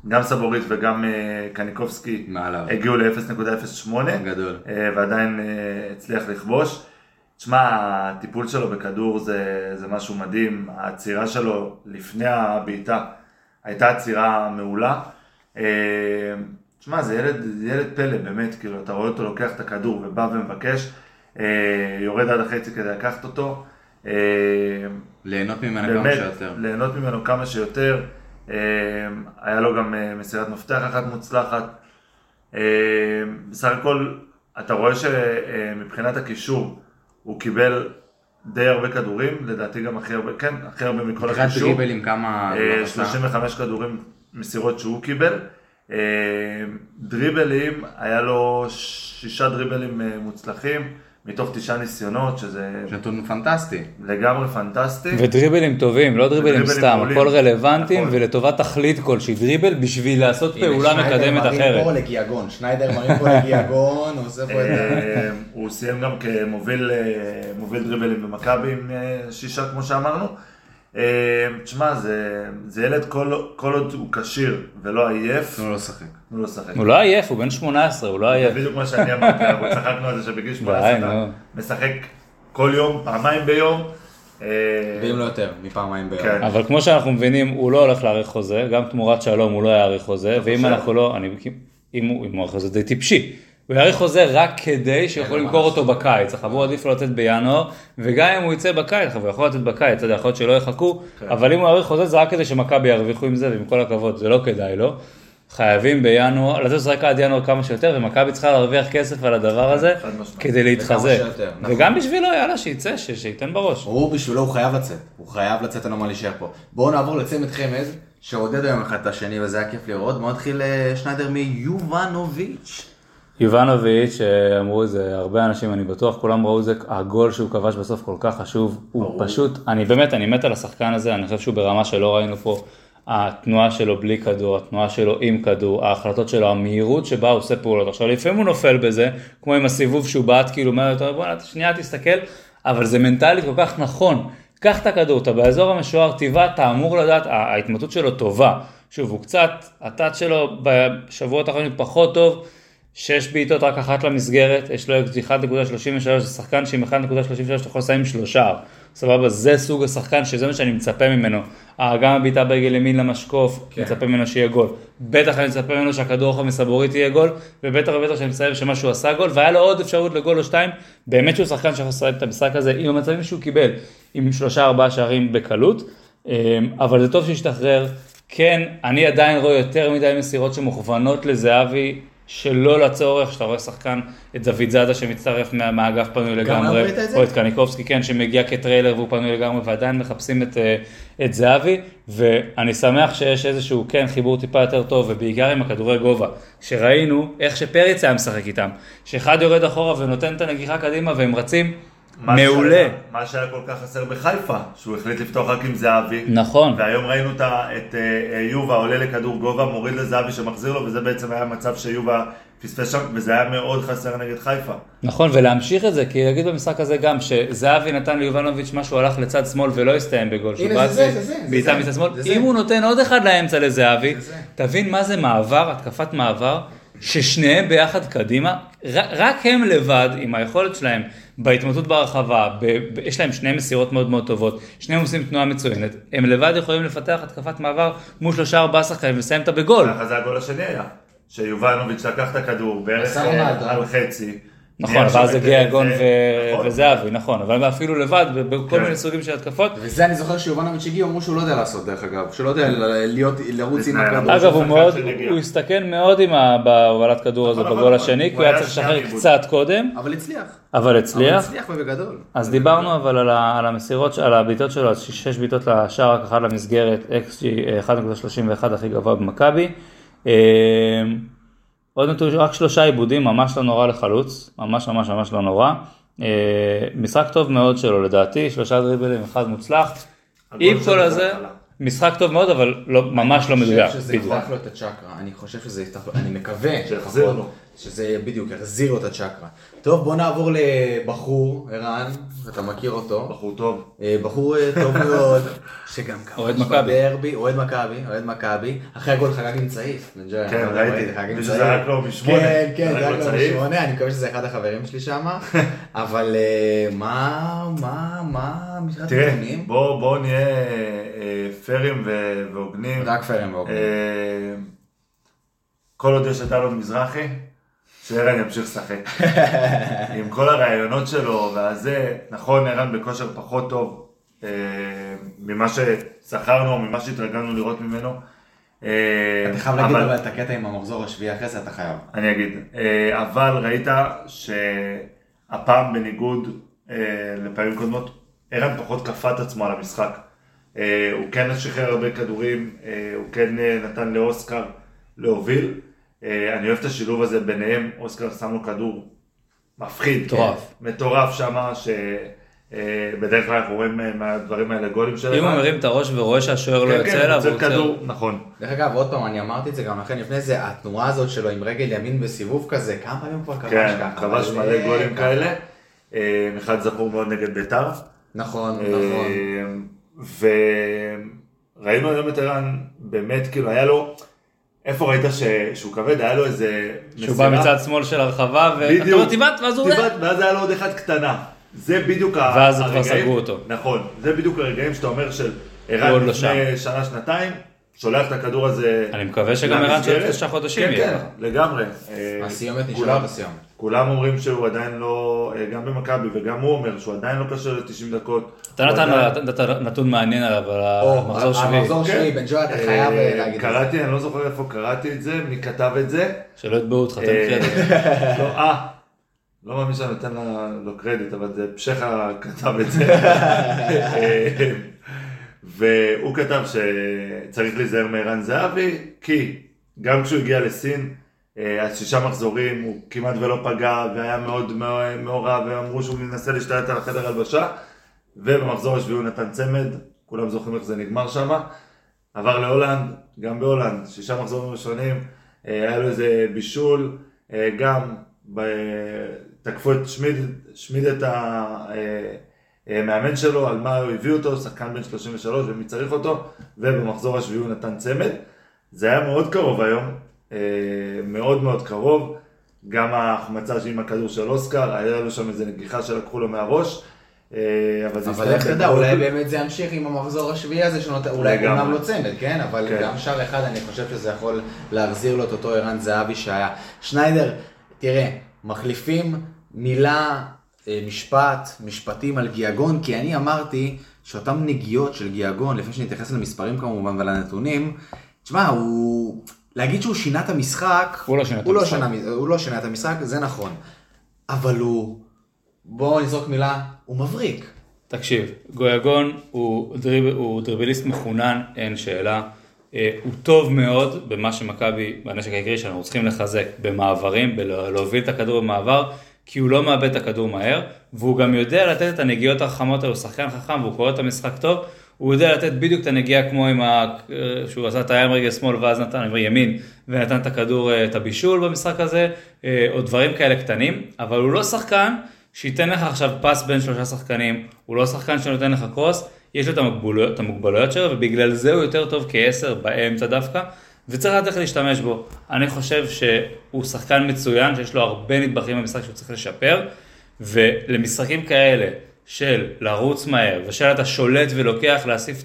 גם סבורית וגם אה, קניקובסקי. הגיעו ל-0.08, גדול. אה, ועדיין אה, הצליח לכבוש. תשמע, הטיפול שלו בכדור זה, זה משהו מדהים, העצירה שלו לפני הבעיטה הייתה עצירה מעולה. אה, תשמע, זה ילד, ילד פלא, באמת, כאילו, אתה רואה אותו לוקח את הכדור ובא ומבקש, יורד עד החצי כדי לקחת אותו. אה, ליהנות ממנו כמה שיותר. ליהנות ממנו כמה שיותר. אה, היה לו גם אה, מסירת מפתח אחת מוצלחת. אה, בסך הכל, אתה רואה שמבחינת הקישור, הוא קיבל די הרבה כדורים, לדעתי גם הכי הרבה, כן, הכי הרבה מכל מבחינת הקישור. דריבלים כמה... אה, הוא עשה? 35 כדורים מסירות שהוא קיבל. אה, דריבלים, היה לו שישה דריבלים אה, מוצלחים, מתוך תשעה ניסיונות, שזה נתון פנטסטי. לגמרי פנטסטי. ודריבלים טובים, לא דריבלים סתם. הכל רלוונטיים נכון. ולטובת תכלית כלשהי, דריבל בשביל לעשות פעולה הנה, שניידר מקדמת מרים פה אחרת. לגיאגון, שניידר מרים פה לגיאגון, הוא עושה פה את ה... אה, הוא סיים גם כמוביל אה, דריבלים במכבי עם אה, שישה כמו שאמרנו. אה, תשמע, זה, זה ילד כל, כל עוד הוא כשיר ולא עייף, תנו לו לשחק. תנו לו לשחק. הוא לא עייף, הוא בן 18, הוא לא עייף. בדיוק מה שאני אמרתי, אנחנו צחקנו על זה שבגיל 18 די, אתה. משחק כל יום, פעמיים ביום. אה, ואם לא יותר, מפעמיים ביום. כן. אבל כמו שאנחנו מבינים, הוא לא הולך להאריך חוזה, גם תמורת שלום הוא לא יאריך חוזה, ואם? אנחנו לא, אני, אם הוא אם הוא יאריך חוזה די טיפשי. הוא יאריך חוזה רק כדי שיכול למכור אותו בקיץ, החבור עדיף לו לצאת בינואר, וגם אם הוא יצא בקיץ, הוא יכול לצאת בקיץ, אתה יכול להיות שלא יחכו, אבל אם הוא יאריך חוזה זה רק כדי שמכבי ירוויחו עם זה, ועם כל הכבוד, זה לא כדאי לו. חייבים בינואר, לתת לשחק עד ינואר כמה שיותר, ומכבי צריכה להרוויח כסף על הדבר הזה. כדי להתחזק. נכון. וגם בשבילו, יאללה, שיצא, שייתן בראש. הוא בשבילו, הוא חייב לצאת. הוא חייב לצאת, אין לו מה להישאר פה. בואו נעבור לצמד חמד, שעודד היום אחד את השני, וזה היה כיף לראות. בואו נתחיל אה, שניידר מיובנוביץ'. יובנוביץ', אמרו את זה הרבה אנשים, אני בטוח, כולם ראו את זה, הגול שהוא כבש בסוף כל כך חשוב, הוא פשוט, אני באמת, אני מת על השחקן הזה, אני חושב שהוא ברמה שלא ראינו פה, התנועה שלו בלי כדור, התנועה שלו עם כדור, ההחלטות שלו, המהירות שבה הוא עושה פעולות. עכשיו, לפעמים הוא נופל בזה, כמו עם הסיבוב שהוא בעט, כאילו, אומר לו, בוא'נה, שנייה תסתכל, אבל זה מנטלית כל כך נכון. קח את הכדור, אתה באזור המשוער, טבעה, אתה אמור לדעת, ההתמטות שלו טובה. שוב, הוא קצת, הטאט שלו בשבועות האחרונים פחות טוב, שש בעיטות רק אחת למסגרת, יש לו 1.33, זה שחקן שעם 1.33 אתה יכול לסיים שלושה, סבבה, זה סוג השחקן שזה מה שאני מצפה ממנו. אה, גם הבעיטה ברגל ימין למשקוף, כן. מצפה ממנו שיהיה גול. בטח אני מצפה ממנו שהכדור רוחב מסבורית יהיה גול, ובטח ובטח שאני מצטער שמה שהוא עשה גול, והיה לו עוד אפשרות לגול או שתיים, באמת שהוא שחקן שיכול לסיים את המשחק הזה עם המצבים שהוא קיבל, עם שלושה ארבעה שערים בקלות, אמ, אבל זה טוב שהשתחרר. כן, אני עדיין רואה יותר מדי מסירות שמוכוונות לזהבי שלא לצורך, שאתה רואה שחקן, את דוד זאדה שמצטרף מה, מהאגף פנוי לגמרי? או את קניקובסקי, כן, שמגיע כטריילר והוא פנוי לגמרי, ועדיין מחפשים את, אה, את זהבי, ואני שמח שיש איזשהו, כן, חיבור טיפה יותר טוב, ובעיקר עם הכדורי גובה, שראינו איך שפריץ היה משחק איתם, שאחד יורד אחורה ונותן את הנגיחה קדימה והם רצים, מעולה. מה שהיה כל כך חסר בחיפה, שהוא החליט לפתוח רק עם זהבי. נכון. והיום ראינו את, את אה, אה, יובה עולה לכדור גובה, מוריד לזהבי שמחזיר לו, וזה בעצם היה מצב שיובה פספס שם, וזה היה מאוד חסר נגד חיפה. נכון, ולהמשיך את זה, כי להגיד במשחק הזה גם, שזהבי נתן ליובנוביץ' משהו הלך לצד שמאל ולא הסתיים בגול, הנה, זה זה, זה זה, זה בעיטה מצד שמאל. אם הוא נותן עוד אחד לאמצע לזהבי, זה זה. תבין מה זה מעבר, התקפת מעבר, ששניהם ביחד קדימה, רק הם לבד, עם היכולת שלהם, בהתמודדות ברחבה, ב- ב- יש להם שני מסירות מאוד מאוד טובות, שניהם עושים תנועה מצוינת, הם לבד יכולים לפתח התקפת מעבר מול שלושה ארבעה שחקנים ולסיים אותה בגול. ככה זה הגול השני היה. שיובנוביץ' לקח את הכדור בערך אה. על חצי. נכון, ואז הגיע את- גון זה- ו- נכון. וזהבי, נכון, אבל אפילו לבד, בכל כן. מיני סוגים של התקפות. וזה אני זוכר שיובנוביץ' הגיע, אמרו שהוא לא יודע לעשות דרך אגב, שהוא לא יודע לרוץ עם הכדור. אגב, הוא הסתכן מאוד עם ה- בהובלת כדור הזה נכון, בגול נכון. השני, כי הוא היה צריך לשחרר. קצת קודם, אבל הצליח. אבל אבל הצליח. הצליח ובגדול. אז דיברנו אבל על על המסירות, על הבעיטות שלו, אז שש בעיטות לשער, רק אחת למסגרת, XG 1.31 הכי גבוה במכבי. עוד נתון, רק שלושה עיבודים, ממש לא נורא לחלוץ, ממש ממש ממש לא נורא. אה, משחק טוב מאוד שלו לדעתי, שלושה דריבלים, אחד מוצלח. עם כל זה הזה. משחק טוב מאוד, אבל לא, ממש לא מדויק. אני חושב שזה. יפתח לו את הצ'קרה, אני חושב שזה יפתח לו, אני מקווה. שיחזיר לו. שזה בדיוק יחזיר לו את הצ'קרה. טוב, בוא נעבור לבחור, ערן, אתה מכיר אותו. בחור טוב. אה, בחור אה, טוב מאוד, שגם כבש אוהד מכבי. בדרבי, אוהד מכבי, אוהד מכבי, אחרי הגול חגג עם צעיף. כן, ראיתי. חגג עם מישהו צעיף. זרק לו משמונה. כן, כן, זרק זרק לו צעיף. משמונה, אני מקווה שזה אחד החברים שלי שם, אבל אה, מה, מה, מה, תראה, נתונים? בוא בוא נהיה פיירים ו- והוגנים. רק פיירים והוגנים. כל עוד יש את אלון מזרחי, שערן ימשיך לשחק. עם כל הרעיונות שלו והזה, נכון, ערן בכושר פחות טוב אה, ממה ששכרנו, ממה שהתרגלנו לראות ממנו. אה, אתה חייב להגיד אבל- אבל את הקטע עם המחזור השביעי אחרי זה, אתה חייב. אני אגיד, אה, אבל ראית שהפעם בניגוד אה, לפעמים קודמות, ערן פחות כפה את עצמו על המשחק. אה, הוא כן שחרר הרבה כדורים, אה, הוא כן אה, נתן לאוסקר להוביל. אה, אני אוהב את השילוב הזה ביניהם, אוסקר שם לו כדור מפחיד. מטורף. כן, מטורף שמה, שבדרך כלל אנחנו רואים אה, מהדברים האלה גולים של אם הוא. מרים את הראש ורואה שהשוער לא כן, יוצא כן, אליו, הוא עוצר. כדור, נכון. דרך אגב, עוד פעם, אני אמרתי את זה גם לכן לפני זה, התנועה הזאת שלו עם רגל ימין בסיבוב כזה, כמה פעמים כבר כבש כן, ככה? כבש אבל, מלא אה, גולים. כאלה. אה, אחד זכור מאוד נגד ביתר. נכון, נכון. אה, וראינו היום את ערן, באמת, כאילו, היה לו, איפה ראית ש- שהוא כבד? היה לו איזה שהוא בא מצד שמאל של הרחבה, ואתה. אומר תיבט, ואז הוא... טיבט, ואז היה לו עוד אחד קטנה. זה בדיוק ה- ואז כבר הרגעים- סגרו אותו. נכון, זה בדיוק הרגעים שאתה אומר של הוא ערן לא לפני שנה, שנתיים, שולח את הכדור הזה אני מקווה שגם ערן של. שלושה חודשים כן, יהיה כן, ככה. לגמרי. אה, הסיומת נשארה כולם- בסיומת. כולם אומרים שהוא עדיין לא, אה, גם במכבי וגם הוא אומר שהוא עדיין לא קשה ל-90 דקות. אתה נתן נתון מעניין עליו, על המחזור שביעי. המחזור כן. שביעי, בן ג'וי, אתה חייב אה, אה, להגיד את זה. קראתי, אני לא זוכר איפה קראתי את זה, מי כתב את זה. שלא יתבעו אותך, תן אה, קרדיט. לא, אה, לא מאמין שאני נותן לו קרדיט, אבל זה פשחה כתב את זה. אה, והוא כתב שצריך להיזהר מערן זהבי, כי גם כשהוא הגיע לסין, אה, אז שישה מחזורים, הוא כמעט ולא פגע, והיה מאוד מאו- מעורב, ואמרו שהוא מנסה להשתלט על החדר הלבשה, ובמחזור השביעי הוא נתן צמד, כולם זוכרים איך זה נגמר שם. עבר להולנד, גם בהולנד, שישה מחזורים ראשונים, אה, היה לו איזה בישול, אה, גם ב- תקפו את שמיד, שמיד את המאמן שלו, על מה הוא הביא אותו, שחקן בן 33 ומי צריך אותו, ובמחזור השביעי הוא נתן צמד. זה היה מאוד קרוב היום, אה, מאוד מאוד קרוב, גם ההחמצה עם הכדור של אוסקר, היה לו שם איזה נגיחה שלקחו לו מהראש. אה, אבל זה אבל איך תדע, בגול. אולי באמת זה ימשיך עם המחזור השביעי הזה, שנותן, אולי. אומנם לא צמד, כן? אבל כן. גם שער אחד, אני חושב שזה יכול להחזיר לו את אותו ערן זהבי שהיה. שניידר, תראה, מחליפים מילה, אה, משפט, משפטים על גיאגון, כי אני אמרתי שאותן נגיעות של גיאגון, לפני שנתייחס למספרים כמובן ולנתונים, תשמע, הוא... להגיד שהוא שינה את המשחק, הוא לא שינה את הוא לא המשחק. שינה- הוא לא שינה את המשחק, זה נכון. אבל הוא, בואו נזרוק מילה, הוא מבריק. תקשיב, גויגון הוא, דריב, הוא דריבליסט מחונן, אין שאלה. אה, הוא טוב מאוד במה שמכבי, בנשק העיקרי שאנחנו צריכים לחזק, במעברים, בלהוביל את הכדור במעבר, כי הוא לא מאבד את הכדור מהר, והוא גם יודע לתת את הנגיעות החכמות האלו, שחקן חכם והוא קורא את המשחק טוב, הוא יודע לתת בדיוק את הנגיעה כמו עם ה... שהוא עשה את הים רגל שמאל ואז נתן עם ימין ונתן את הכדור, אה, את הבישול במשחק הזה, אה, או דברים כאלה קטנים, אבל הוא לא שחקן שייתן לך עכשיו פס בין שלושה שחקנים, הוא לא שחקן שנותן לך קרוס, יש לו את המוגבלויות, את המוגבלויות שלו, ובגלל זה הוא יותר טוב כעשר באמצע דווקא, וצריך לדעת איך להשתמש בו. אני חושב שהוא שחקן מצוין, שיש לו הרבה נדבכים במשחק שהוא צריך לשפר, ולמשחקים כאלה של לרוץ מהר, ושל אתה שולט ולוקח להוסיף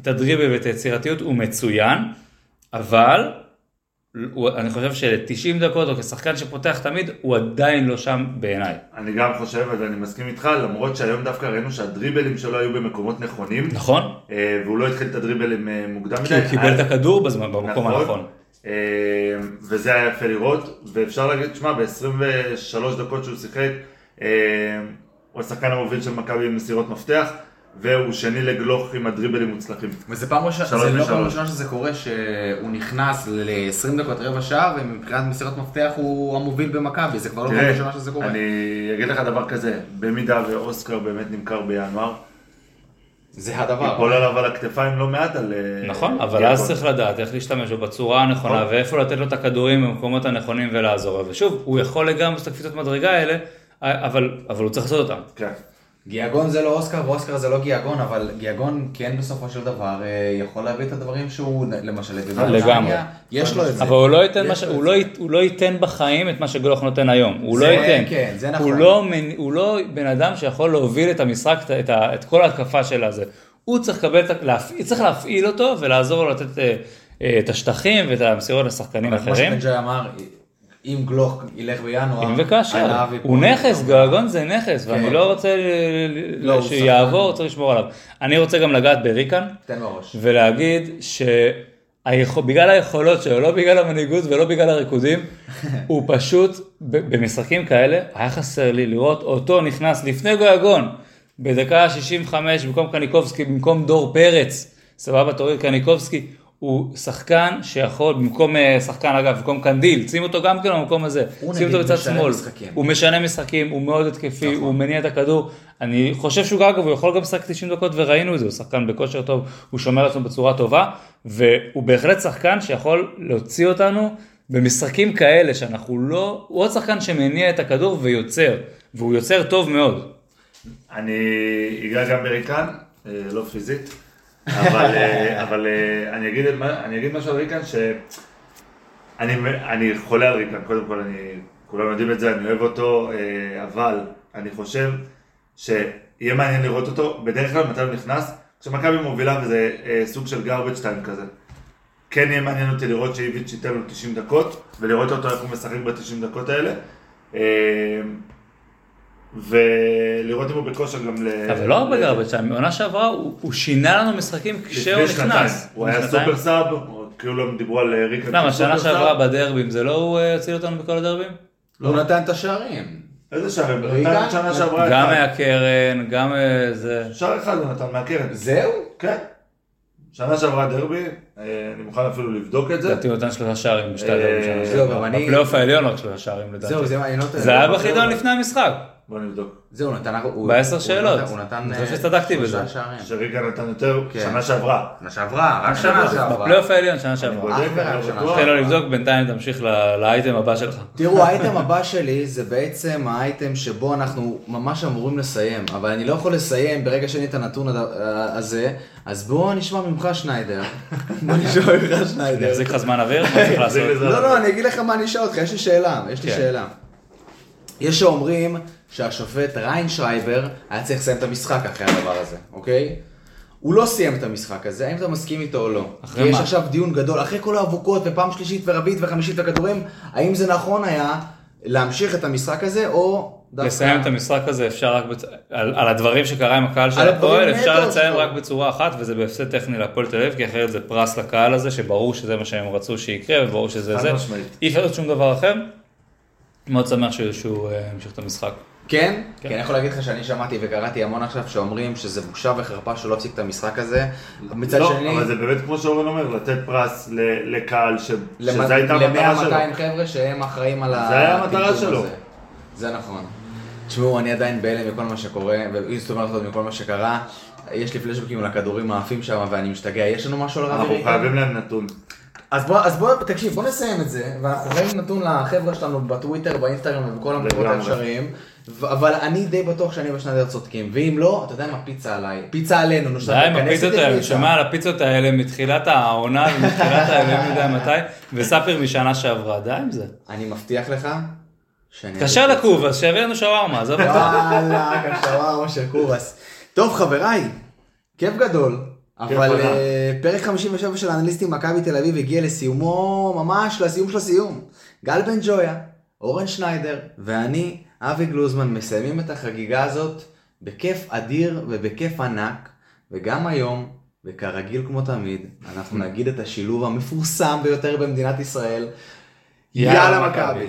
את הדריבל ואת היצירתיות, הוא מצוין, אבל אני חושב של-90 דקות, או כשחקן שפותח תמיד, הוא עדיין לא שם בעיניי. אני גם חושב, ואני מסכים איתך, למרות שהיום דווקא ראינו שהדריבלים שלו היו במקומות נכונים, נכון? אה, והוא לא התחיל את הדריבלים אה, מוקדם מדי. כי הוא קיבל את הכדור בזמן, במקום נכון. הנכון. אה, וזה היה יפה לראות, ואפשר להגיד, שמע, ב-23 דקות שהוא שיחק, הוא השחקן המוביל של מכבי עם מסירות מפתח, והוא שני לגלוך עם הדריבלים מוצלחים. וזה פעם ראשונה, זה לא. פעם ראשונה שזה קורה, שהוא נכנס ל-20 דקות, רבע שעה, ומבחינת מסירת מפתח הוא המוביל במכבי, זה כבר לא פעם ראשונה שזה קורה. אני אגיד לך דבר כזה, במידה ואוסקר באמת נמכר בינואר, זה הדבר. ייפול עליו על הכתפיים לא מעט על... אה, נכון, אבל. אז צריך לדעת איך להשתמש בו בצורה הנכונה, נכון. ואיפה לתת לו את הכדורים במקומות הנכונים ולעזור לו. ושוב, הוא יכול לגמרי לעשות את הקפיצות מדרגה האלה, אבל אבל הוא צריך לעשות אותם. כן. גיאגון זה לא אוסקר ואוסקר זה לא גיאגון, אבל גיאגון כן בסופו של דבר אה, יכול להביא את הדברים שהוא, למשל, את לגמרי. יש לו את זה. אבל הוא לא ייתן מה יש ש... לו את הוא. לא ית- הוא לא ייתן בחיים את מה שגלוך נותן היום. הוא זה- לא ייתן. כן, זה נכון. הוא לא הוא לא בן אדם שיכול להוביל את המשחק, את ה- את כל ההתקפה של הזה. הוא צריך לקבל, להפעיל- צריך להפעיל אותו ולעזור לו לתת אה, אה, את השטחים ואת המסירות לשחקנים אבל כמו אחרים. שבן אמר, אם גלוך ילך בינואר, אם וכאשר, הוא. נכס, גאגון זה נכס, ואני כן. לא רוצה לא, שיעבור. צריך לשמור עליו. אני רוצה גם לגעת בריקן. ולהגיד שבגלל היכולות שלו, לא בגלל המנהיגות ולא בגלל הריקודים, הוא פשוט, במשחקים כאלה, היה חסר לי לראות אותו נכנס לפני גויגון, בדקה 65 במקום קניקובסקי, במקום דור פרץ, סבבה, תוריד קניקובסקי, הוא שחקן שיכול, במקום אה, שחקן אגב, במקום קנדיל, שים אותו גם כן במקום הזה, שים אותו בצד שמאל, משחקים. הוא משנה משחקים, הוא מאוד התקפי, נכון. הוא מניע את הכדור, אני חושב שהוא אגב, הוא יכול גם לשחק 90 דקות וראינו את זה, הוא שחקן בכושר טוב, הוא שומר לעצמו בצורה טובה, והוא בהחלט שחקן שיכול להוציא אותנו במשחקים כאלה שאנחנו לא, הוא עוד שחקן שמניע את הכדור ויוצר, והוא יוצר טוב מאוד. אני אגע גם בריקן, אה, לא פיזית, אבל, אה, אבל אה, אני, אגיד, אני אגיד משהו על ריקן, שאני אני חולה על ריקן, קודם כל, אני, כולם יודעים את זה, אני אוהב אותו, אה, אבל אני חושב שיהיה מעניין לראות אותו, בדרך כלל מתי הוא נכנס, כשמכבי מובילה וזה סוג של garbage time כזה. כן יהיה מעניין אותי לראות שאיביץ' ייתן לו 90 דקות, ולראות אותו איך הוא משחק ב-90 דקות האלה. ולראות אם הוא בכושר גם ל... אבל לא הרבה גרבג' שם, עונה שעברה הוא הוא שינה לנו משחקים כשהוא. נכנס. הוא היה. סופר סאב, כאילו הם דיברו על אה, ריקן למה, שנה. שעברה בדרבים זה לא הוא אה, הציל אותנו בכל הדרבים? הוא נתן את השערים. איזה שערים? נתן שנה שעברה גם. מהקרן, גם אה, זה... שער אחד הוא נתן מהקרן. זהו? כן. שנה שעברה דרבי, אני מוכן אפילו לבדוק את זה. לדעתי הוא נתן שלושה שערים בשתי בשנה זהו, שעברה. גם אני- בפלייאוף העליון רק שלושה שערים לדעתי. זהו, זה אני לא... זה היה בחידון לפני המשחק. בוא נבדוק. זהו, הוא נתן... הוא- בעשר שאלות. הוא נתן... אני חושב אה, שצדקתי בזה. שריגה נתן יותר כן. שנה שעברה. שנה שעברה, רק שנה שעברה. בפלייאוף העליון שנה אני שעברה. בודק, אני בטוח. תן לו לבדוק, בינתיים תמשיך לאייטם הבא שלך. תראו, האייטם הבא שלי זה בעצם האייטם שבו אנחנו ממש אמורים לסיים, אבל אני לא יכול לסיים ברגע שאין לי את הנתון הזה, אז בוא נשמע ממך שניידר. בוא נשמע ממך אני שניידר. אחזיק לך זמן אוויר? מה צריך לעשות? זה- לא, לא, אני אגיד לך מה אני אשאל אותך, יש לי שאלה, יש לי כן. שאלה. יש שאומרים שהשופט ריינשרייבר היה צריך לסיים את המשחק אחרי הדבר הזה, אוקיי? הוא לא סיים את המשחק הזה, האם אתה מסכים איתו או לא? אחרי כי יש מה? עכשיו דיון גדול, אחרי כל האבוקות ופעם שלישית ורביעית וחמישית וכדורים, האם זה נכון היה להמשיך את המשחק הזה, או דווקא... לסיים את המשחק הזה אפשר רק, בצ... על, על הדברים שקרה עם הקהל של הפועל, אפשר לציין. רק בצורה אחת, וזה בהפסד טכני להפועל תל אביב, כי אחרת זה פרס לקהל הזה, שברור שזה מה שהם רצו שיקרה, וברור שזה זה. אי אפשר לעשות שום דבר אחר. מאוד שמח שהוא- אה, המשיך את המשחק. כן? כן. כי אני יכול להגיד לך שאני שמעתי וקראתי המון עכשיו שאומרים שזה בושה וחרפה שלא הפסיק את המשחק הזה. מצד לא, שני, אבל זה באמת כמו שאורן אומר, לתת פרס ל- לקהל, ש- למ- שזה הייתה המטרה שלו. ל-100-200 חבר'ה שהם אחראים על זה היה המטרה שלו. הזה. זה נכון. תשמעו, אני עדיין בהלם מכל מה שקורה, ואיסט אומרת עוד מכל מה שקרה. יש לי פלשבקים לכדורים העפים שם ואני משתגע. יש לנו משהו על רבי אנחנו ריקן? חייבים להם נתון. אז בוא, אז בוא, תקשיב, בוא נסיים את זה, ואנחנו חייבים נתון לחבר'ה שלנו בטוויטר, באינסטגרם ובכל המקומות. האפשריים, אבל אני די בטוח שאני ושנדר צודקים, ואם לא, אתה יודע מה, פיצה עליי, פיצה עלינו, נו, די עם הפיצות האלה, אני שומע על הפיצות האלה מתחילת העונה ומתחילת האלוהים יודע מתי, וספיר משנה שעברה, די עם זה. אני מבטיח לך. קשה לקוב, אז שיביא לנו שווארמה, עזוב אותך. וואלה, השווארמה של קובאס. טוב חבריי, כיף גדול, אבל ענק. אה, פרק 57 של האנליסטים מכבי תל אביב הגיע לסיומו, ממש לסיום של הסיום. גל בן ג'ויה, אורן שניידר ואני, אבי גלוזמן, מסיימים את החגיגה הזאת בכיף אדיר ובכיף ענק, וגם היום, וכרגיל כמו תמיד, אנחנו נגיד את השילוב המפורסם ביותר במדינת ישראל, יאללה. מכבי.